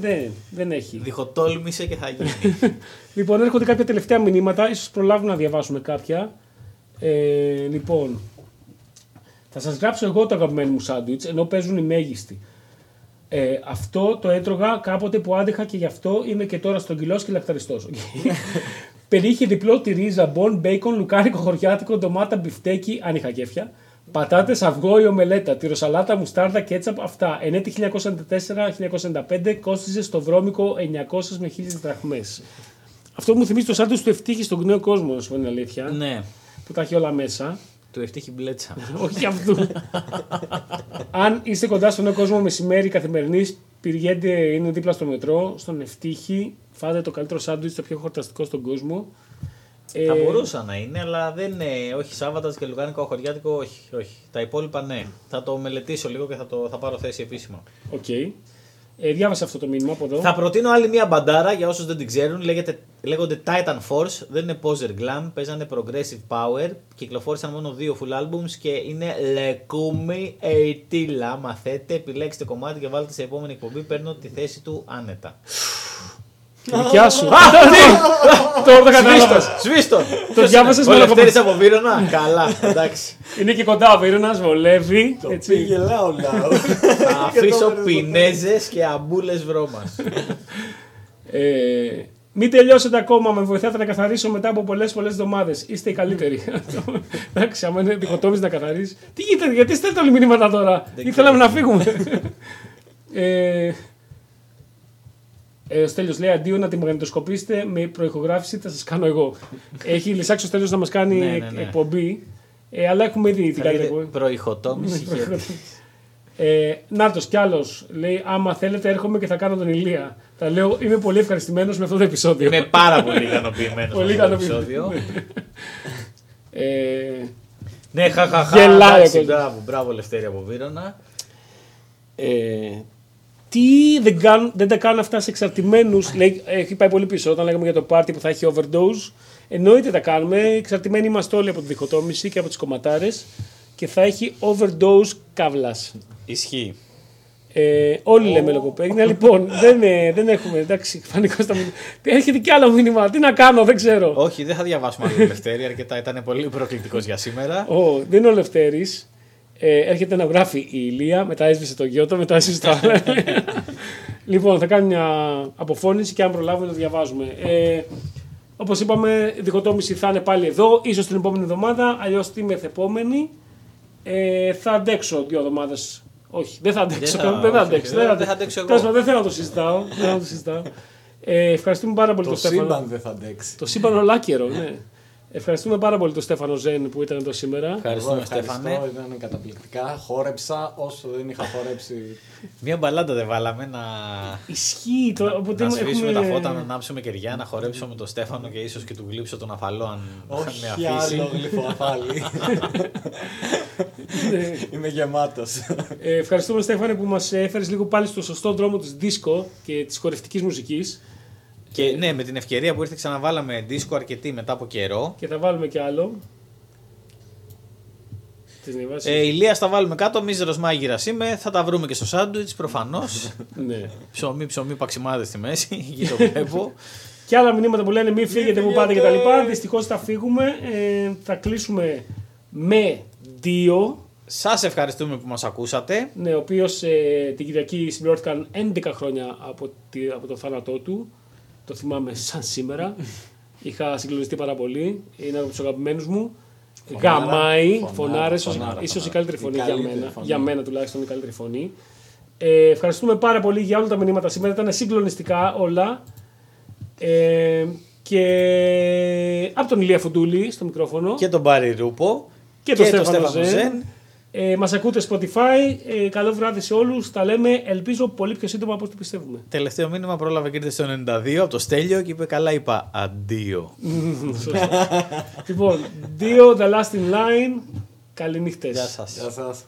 δεν, δεν έχει. Διχοτόλμησε και θα γίνει. Λοιπόν, έρχονται κάποια τελευταία μηνύματα, ίσως προλάβουμε να διαβάσουμε κάποια. Ε, λοιπόν, θα σας γράψω εγώ το αγαπημένο μου σάντουιτς, ενώ παίζουν οι μέγιστοι. Ε, αυτό το έτρωγα κάποτε που άντεχα και γι' αυτό είμαι και τώρα στον κιλός και λακταριστός. Περιείχε διπλό τυρί, ζαμπόν, μπέικον, λουκάρικο, χωριάτικο, ντομάτα, μπιφτέκι, αν είχα κέφια. Πατάτες, αυγό ή ομελέτα, τυροσαλάτα, μουστάρδα, κέτσαπ, αυτά. Ενέτη 1994-1995 κόστιζε στο βρώμικο 900 με 1000 δραχμές. Αυτό μου θυμίζει το σάντουιτς του ευτύχη στον νέο κόσμο, να σου πω την αλήθεια. Ναι, Που τα έχει όλα μέσα. του Ευτύχη Μπλέτσα. Όχι για αυτού. Αν είστε κοντά στον νέο κόσμο μεσημέρι καθημερινής, πηγαίνετε, είναι δίπλα στο μετρό, στον Ευτύχη, φάτε το καλύτερο σάντουιτς, το πιο χορταστικό στον κόσμο. Θα Ε, μπορούσα να είναι, αλλά δεν είναι. Όχι Σάββατας και Λουκάνικο, χωριάτικο, όχι, όχι. Τα υπόλοιπα ναι. Θα το μελετήσω λίγο και θα, το, θα πάρω θέση επίσημα. Οκ. Ε, διάβασα αυτό το μήνυμα από εδώ. Θα προτείνω άλλη μία μπαντάρα για όσους δεν την ξέρουν. Λέγεται, λέγονται Titan Force. Δεν είναι poser glam. Παίζανε progressive power. Κυκλοφόρησαν μόνο δύο full albums και είναι λουκούμι ειτήλα. Μαθαίνετε, επιλέξτε κομμάτι και βάλτε σε επόμενη εκπομπή. Παίρνω τη θέση του άνετα. Η δικιά σου. Τώρα το κατάλαβα. Σβήστο! Το διάβασες Ο με Λευτέρης από Βύρονα; Καλά, εντάξει. Είναι και κοντά ο Βίρονας, βολεύει. έτσι. Πήγε λαό λαό. Θα αφήσω πινέζες και αμπούλες βρώμας. Ε, μην τελειώσετε ακόμα, με βοηθάτε να καθαρίσω μετά από πολλές πολλές εβδομάδες. Είστε οι καλύτεροι. Εντάξει, άμα είναι διχοτόμηση να καθαρίσει. Τι γίνεται, γιατί στέλνετε όλοι μηνύματα τώρα; Ήθελαμε να φύγουμε. ε, ε, ο Στέλιος λέει αντίο να τη μαγνητοσκοπήσετε με προηχογράφηση θα σας κάνω εγώ. Έχει λησάξει ο Στέλιος να μας κάνει Ναι, ναι, ναι. εκπομπή. Ε, αλλά έχουμε ήδη την καλύτερη εκπομπή. Προηχοτόμηση. χέρι. Ε, Νάτος κι άλλος λέει: Άμα θέλετε, έρχομαι και θα κάνω τον Ηλία. Τα λέω: Είμαι πολύ ευχαριστημένος με αυτό το επεισόδιο. Είμαι πάρα πολύ ικανοποιημένος Πολύ με αυτό το ικανοποιημένος. επεισόδιο. Ε, Ναι, χαχαχα. Γελάει ο εντάξει, κόσμος. Μπράβο, μπράβο Λευτέρη από Βύρονα. ε, τι δεν, κάνουν, δεν τα κάνουν αυτά σε εξαρτημένους. Έχει πάει πολύ πίσω όταν λέγαμε για το πάρτι που θα έχει overdose. Εννοείται τα κάνουμε. Εξαρτημένοι είμαστε όλοι από τη διχοτόμηση και από τις κομματάρες. Και θα έχει overdose καύλας. Ισχύει. Ε, όλοι λέμε λογοπαίγνια. Λοιπόν, δεν, ε, δεν έχουμε. Εντάξει, πανικό στα μηνύματα. Έρχεται κι άλλο μήνυμα. Τι να κάνω, δεν ξέρω. Όχι, δεν θα διαβάσουμε άλλο Λευτέρη, αρκετά ήταν πολύ προκλητικός για σήμερα. Ω, δεν είναι ο Λευτέρης. Ε, έρχεται να γράφει η Ηλία, μετά έσβησε το Γιώτο, μετά έσβησε το άλλο. λοιπόν, θα κάνει μια αποφώνηση και αν προλάβουμε το διαβάζουμε. Ε, Όπως είπαμε, η διχοτόμηση θα είναι πάλι εδώ, ίσως την επόμενη εβδομάδα, αλλιώς τη μεθεπόμενη. Ε, θα αντέξω δύο εβδομάδες. Όχι, δεν θα αντέξω. θα- Δεν θα, όχι, αντέξω. δεν θα- δεν θα αντέξω εγώ. Τέλος πάντων, Δεν θέλω να το συζητάω. δεν θέλω να το συζητάω. Ε, ευχαριστούμε πάρα πολύ Το τον Στέφανο. σύμπαν δεν θα αντέξει. Το σύμπαν ολάκερο, ναι. Ευχαριστούμε πάρα πολύ τον Στέφανο Ζέν που ήταν εδώ σήμερα. Εγώ Ευχαριστούμε, ευχαριστώ, Στέφανε. ήταν καταπληκτικά. Χόρεψα όσο δεν είχα χορέψει. Μία μπαλάντα δεν βάλαμε να, Ισχύει. Το, οπότε να σβήσουμε έχουμε- τα φώτα, να ανάψουμε κεριά, να χορέψουμε με τον Στέφανο και ίσως και του γλύψω τον αφαλό αν αν Όχι με αφήσει. άλλο γλυφοαφάλι. Είμαι γεμάτος. Ε, ευχαριστούμε Στέφανε που μας έφερες λίγο πάλι στο σωστό δρόμο της disco και της χορευτικής μουσικής Και ναι, με την ευκαιρία που ήρθε ξαναβάλαμε δίσκο αρκετή μετά από καιρό. και θα βάλουμε και άλλο. Τις νεβάσεις. Ε, Ηλίας θα βάλουμε κάτω, μίζερος μάγειρας είμαι, θα τα βρούμε και στο σάντουιτς προφανώς. ναι. ψωμί, ψωμί, παξιμάδες στη μέση, εκεί το βλέπω. Και άλλα μηνύματα που λένε μην φύγετε, που πάτε κτλ. Δυστυχώς θα φύγουμε. Ε, θα κλείσουμε με δύο. Σας ευχαριστούμε που μας ακούσατε. Ναι, ο οποίος ε, την Κυριακή συμπληρώθηκαν 11 χρόνια από, τη, από το θάνατό του. Το θυμάμαι σαν σήμερα. Είχα συγκλονιστεί πάρα πολύ. Είναι από τους αγαπημένους μου. Φωνάρα, Γαμάει, φωνάρα, φωνάρες, ίσω φωνάρα, η φωνάρα. καλύτερη Η φωνή για καλύτερη μένα. φωνή. Για μένα τουλάχιστον η καλύτερη φωνή. Ε, ευχαριστούμε πάρα πολύ για όλα τα μηνύματα σήμερα. Ήταν συγκλονιστικά όλα. Ε, και από τον Ηλία Φουντούλη στο μικρόφωνο Και τον Μπάρι Ρούπο. και, το Στέφανο Στέφανο Ζεν. Ε, μας ακούτε Spotify. Ε, καλό βράδυ σε όλους. Τα λέμε, ελπίζω, πολύ πιο σύντομα από ό,τι πιστεύουμε. Τελευταίο μήνυμα πρόλαβε και ήρθε στο 92 από το Στέλιο και είπε καλά είπα αντίο. λοιπόν, δύο, The Last in Line. Καληνύχτες. Γεια σας. Γεια σας.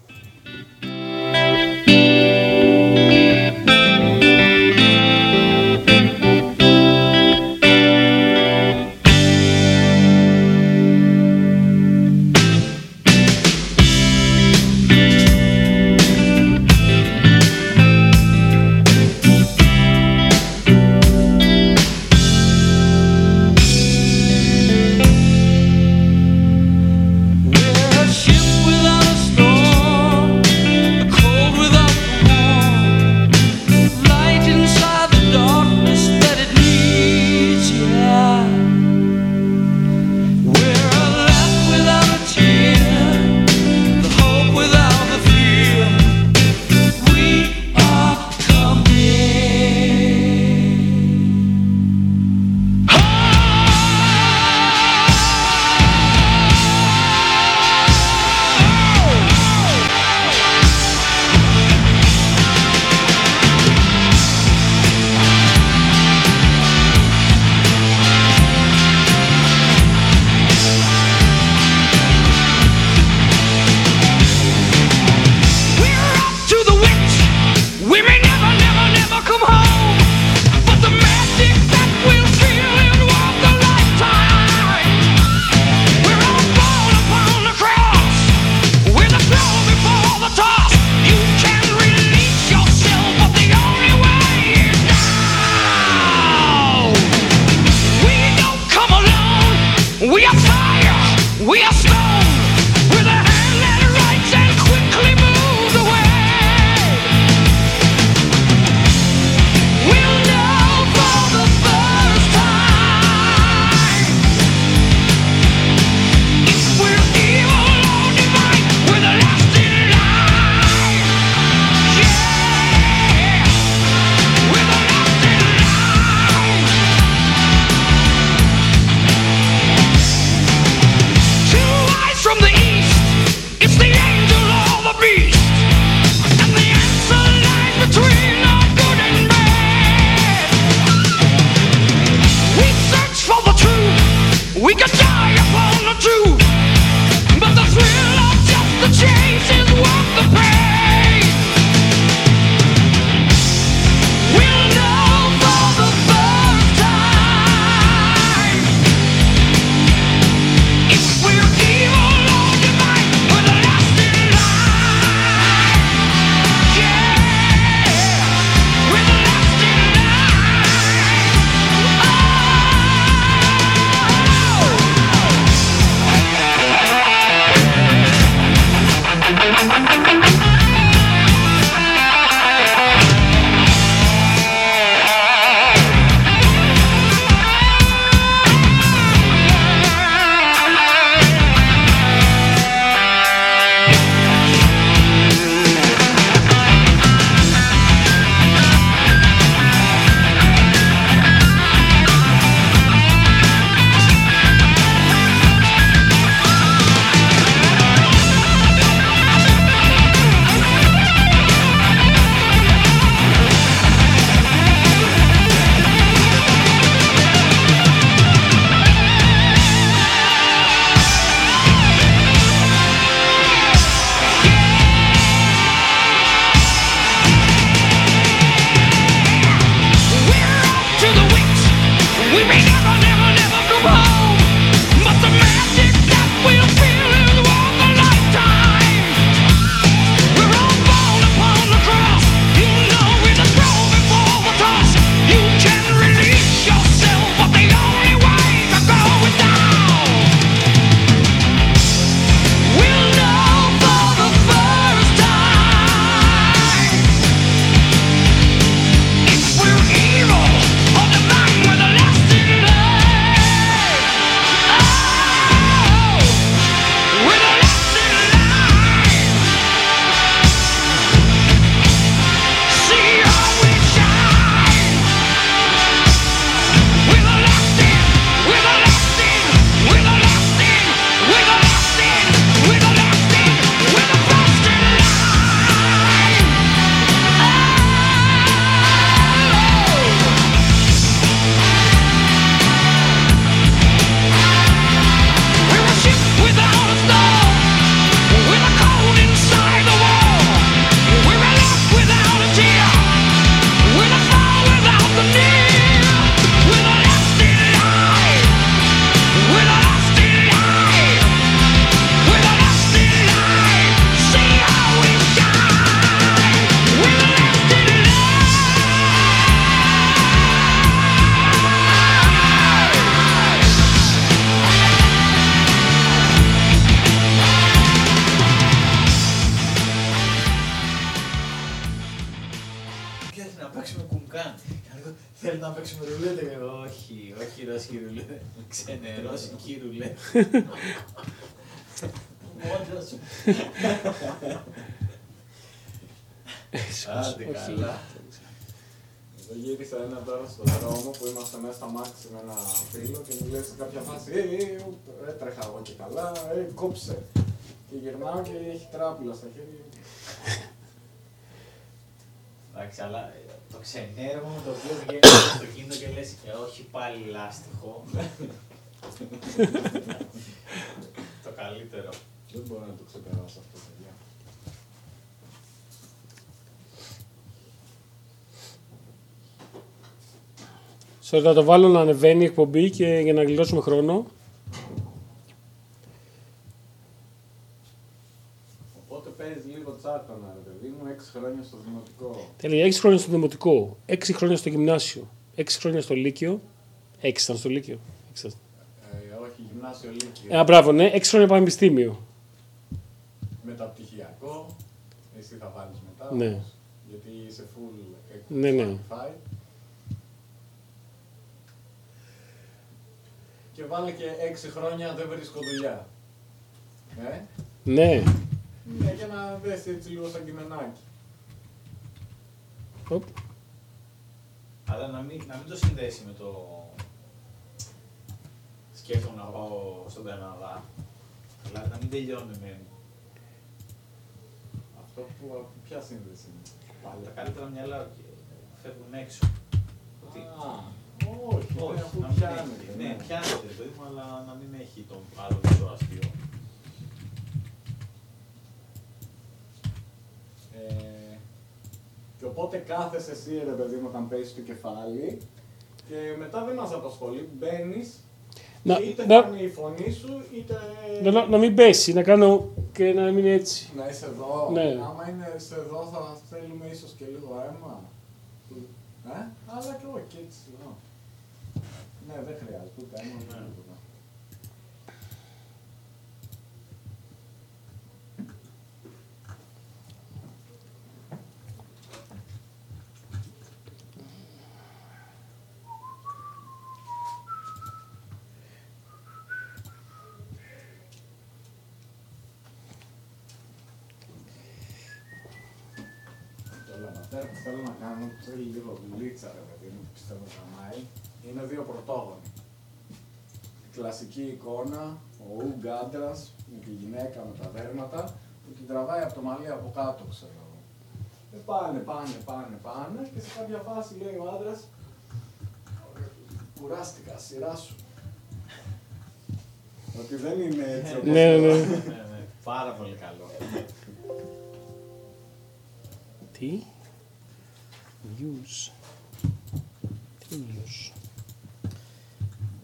Άντε καλά. Εγώ γύρισα ένα τώρα στον δρόμο που είμαστε μέσα στα μάξι με ένα φίλο και μου λέει σε κάποια φάση «Ε, ε, έτρεχα εγώ και καλά, ε, κόψε». Και γυρνάω και έχει τράπουλα στα χέρια. Εντάξει, αλλά ε, το ξενέργο με το οποίο βγαίνεις στο αυτοκίνητο και λες «Ε, όχι πάλι λάστιχο. Το καλύτερο. Δεν μπορώ να το ξεπεράσω αυτό, παιδιά. Sorry, θα το βάλω να ανεβαίνει η εκπομπή και για να γλιτώσουμε χρόνο. Οπότε παίζει λίγο τσάρτονα, ρε παιδί μου, 6 χρόνια στο δημοτικό. Τέλεια, 6 χρόνια στο δημοτικό, 6 χρόνια στο γυμνάσιο, 6 χρόνια στο λύκειο. 6 ήταν στο λύκειο. Έξι ήταν. Ε, όχι, γυμνάσιο λύκειο. Ε, μπράβο, ναι, 6 χρόνια πανεπιστήμιο. Μεταπτυχιακό, εσύ θα βάλεις μετά, Ναι. όμως, γιατί είσαι full Ναι, ναι. qualified. Και βάλε και 6 χρόνια δεν βρίσκω δουλειά. Ε, Ναι. ναι, για να δεις έτσι λίγο σαν κειμενάκι. Οπ. Αλλά να μην, να μην το συνδέσει με το σκέφτομαι να πάω στον Καναδά, αλλά να μην τελειώνει με αυτό που ποια σύνδεση είναι; Πάλι. Τα καλύτερα μυαλά φεύγουν έξω. Ότι... όχι, όχι, αφού να πιάνεται. Ναι, ναι, πιάνεται το ύμα, αλλά να μην έχει τον παρόντι το αστείο. Ε, και οπότε κάθεσαι εσύ, ρε παιδί μου, όταν παίζεις το κεφάλι και μετά δεν μας απασχολεί, μπαίνεις να- και είτε να- θα είναι η φωνή σου είτε Να, να, να μην πέσει, να κάνω και να μείνει έτσι. να είσαι εδώ. Ναι. Άμα είναι σε εδώ θα θέλουμε ίσως και λίγο αίμα. Ε, αλλά και εγώ και έτσι. λέω. Ναι, δεν χρειάζεται ούτε αίμα, ούτε τίποτα. Το λαμπατέρ που θέλω να κάνω, που θέλει λίγο δουλίτσα ρε παιδί μου, που πιστεύω γαμάει, είναι δύο πρωτόγονοι. Η κλασική εικόνα, ο Ουγγ άντρας με τη γυναίκα με τα δέρματα, που την τραβάει από το μαλλί από κάτω, ξέρω εγώ. Και πάνε, πάνε, πάνε, πάνε και σε κάποια φάση λέει ο άντρας, κουράστηκα, σειρά σου. Ότι δεν είναι έτσι όπως Ναι, ναι. Ναι, ναι, πάρα πολύ καλό. Τι; News. Τι news.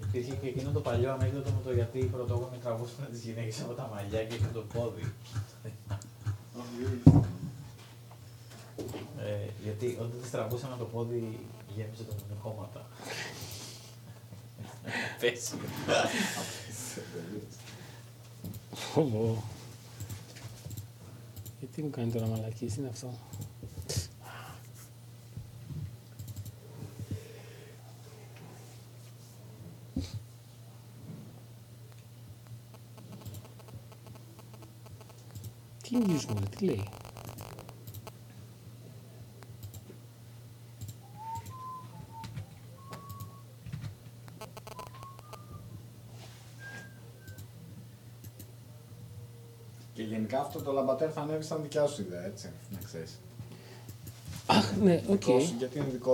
Υπήρχε και εκείνο το παλιό ανέκδοτο με το γιατί οι πρωτόγονοι τραβούσαν τις γυναίκες από τα μαλλιά και είχαν το πόδι. Ε, γιατί όταν τις τραβούσαν από το πόδι γέμιζε το μονοκόμματα. Πέσει. Φοβό. Γιατί μου κάνει τώρα μαλακής, τι είναι αυτό; Τι news μου, τι λέει. Και γενικά αυτό το λαμπατέρ θα ανέβει σαν δικιά σου ιδέα, έτσι, να ξέρεις. Αχ, ναι, οκ. Δικό σου, γιατί είναι δικό σου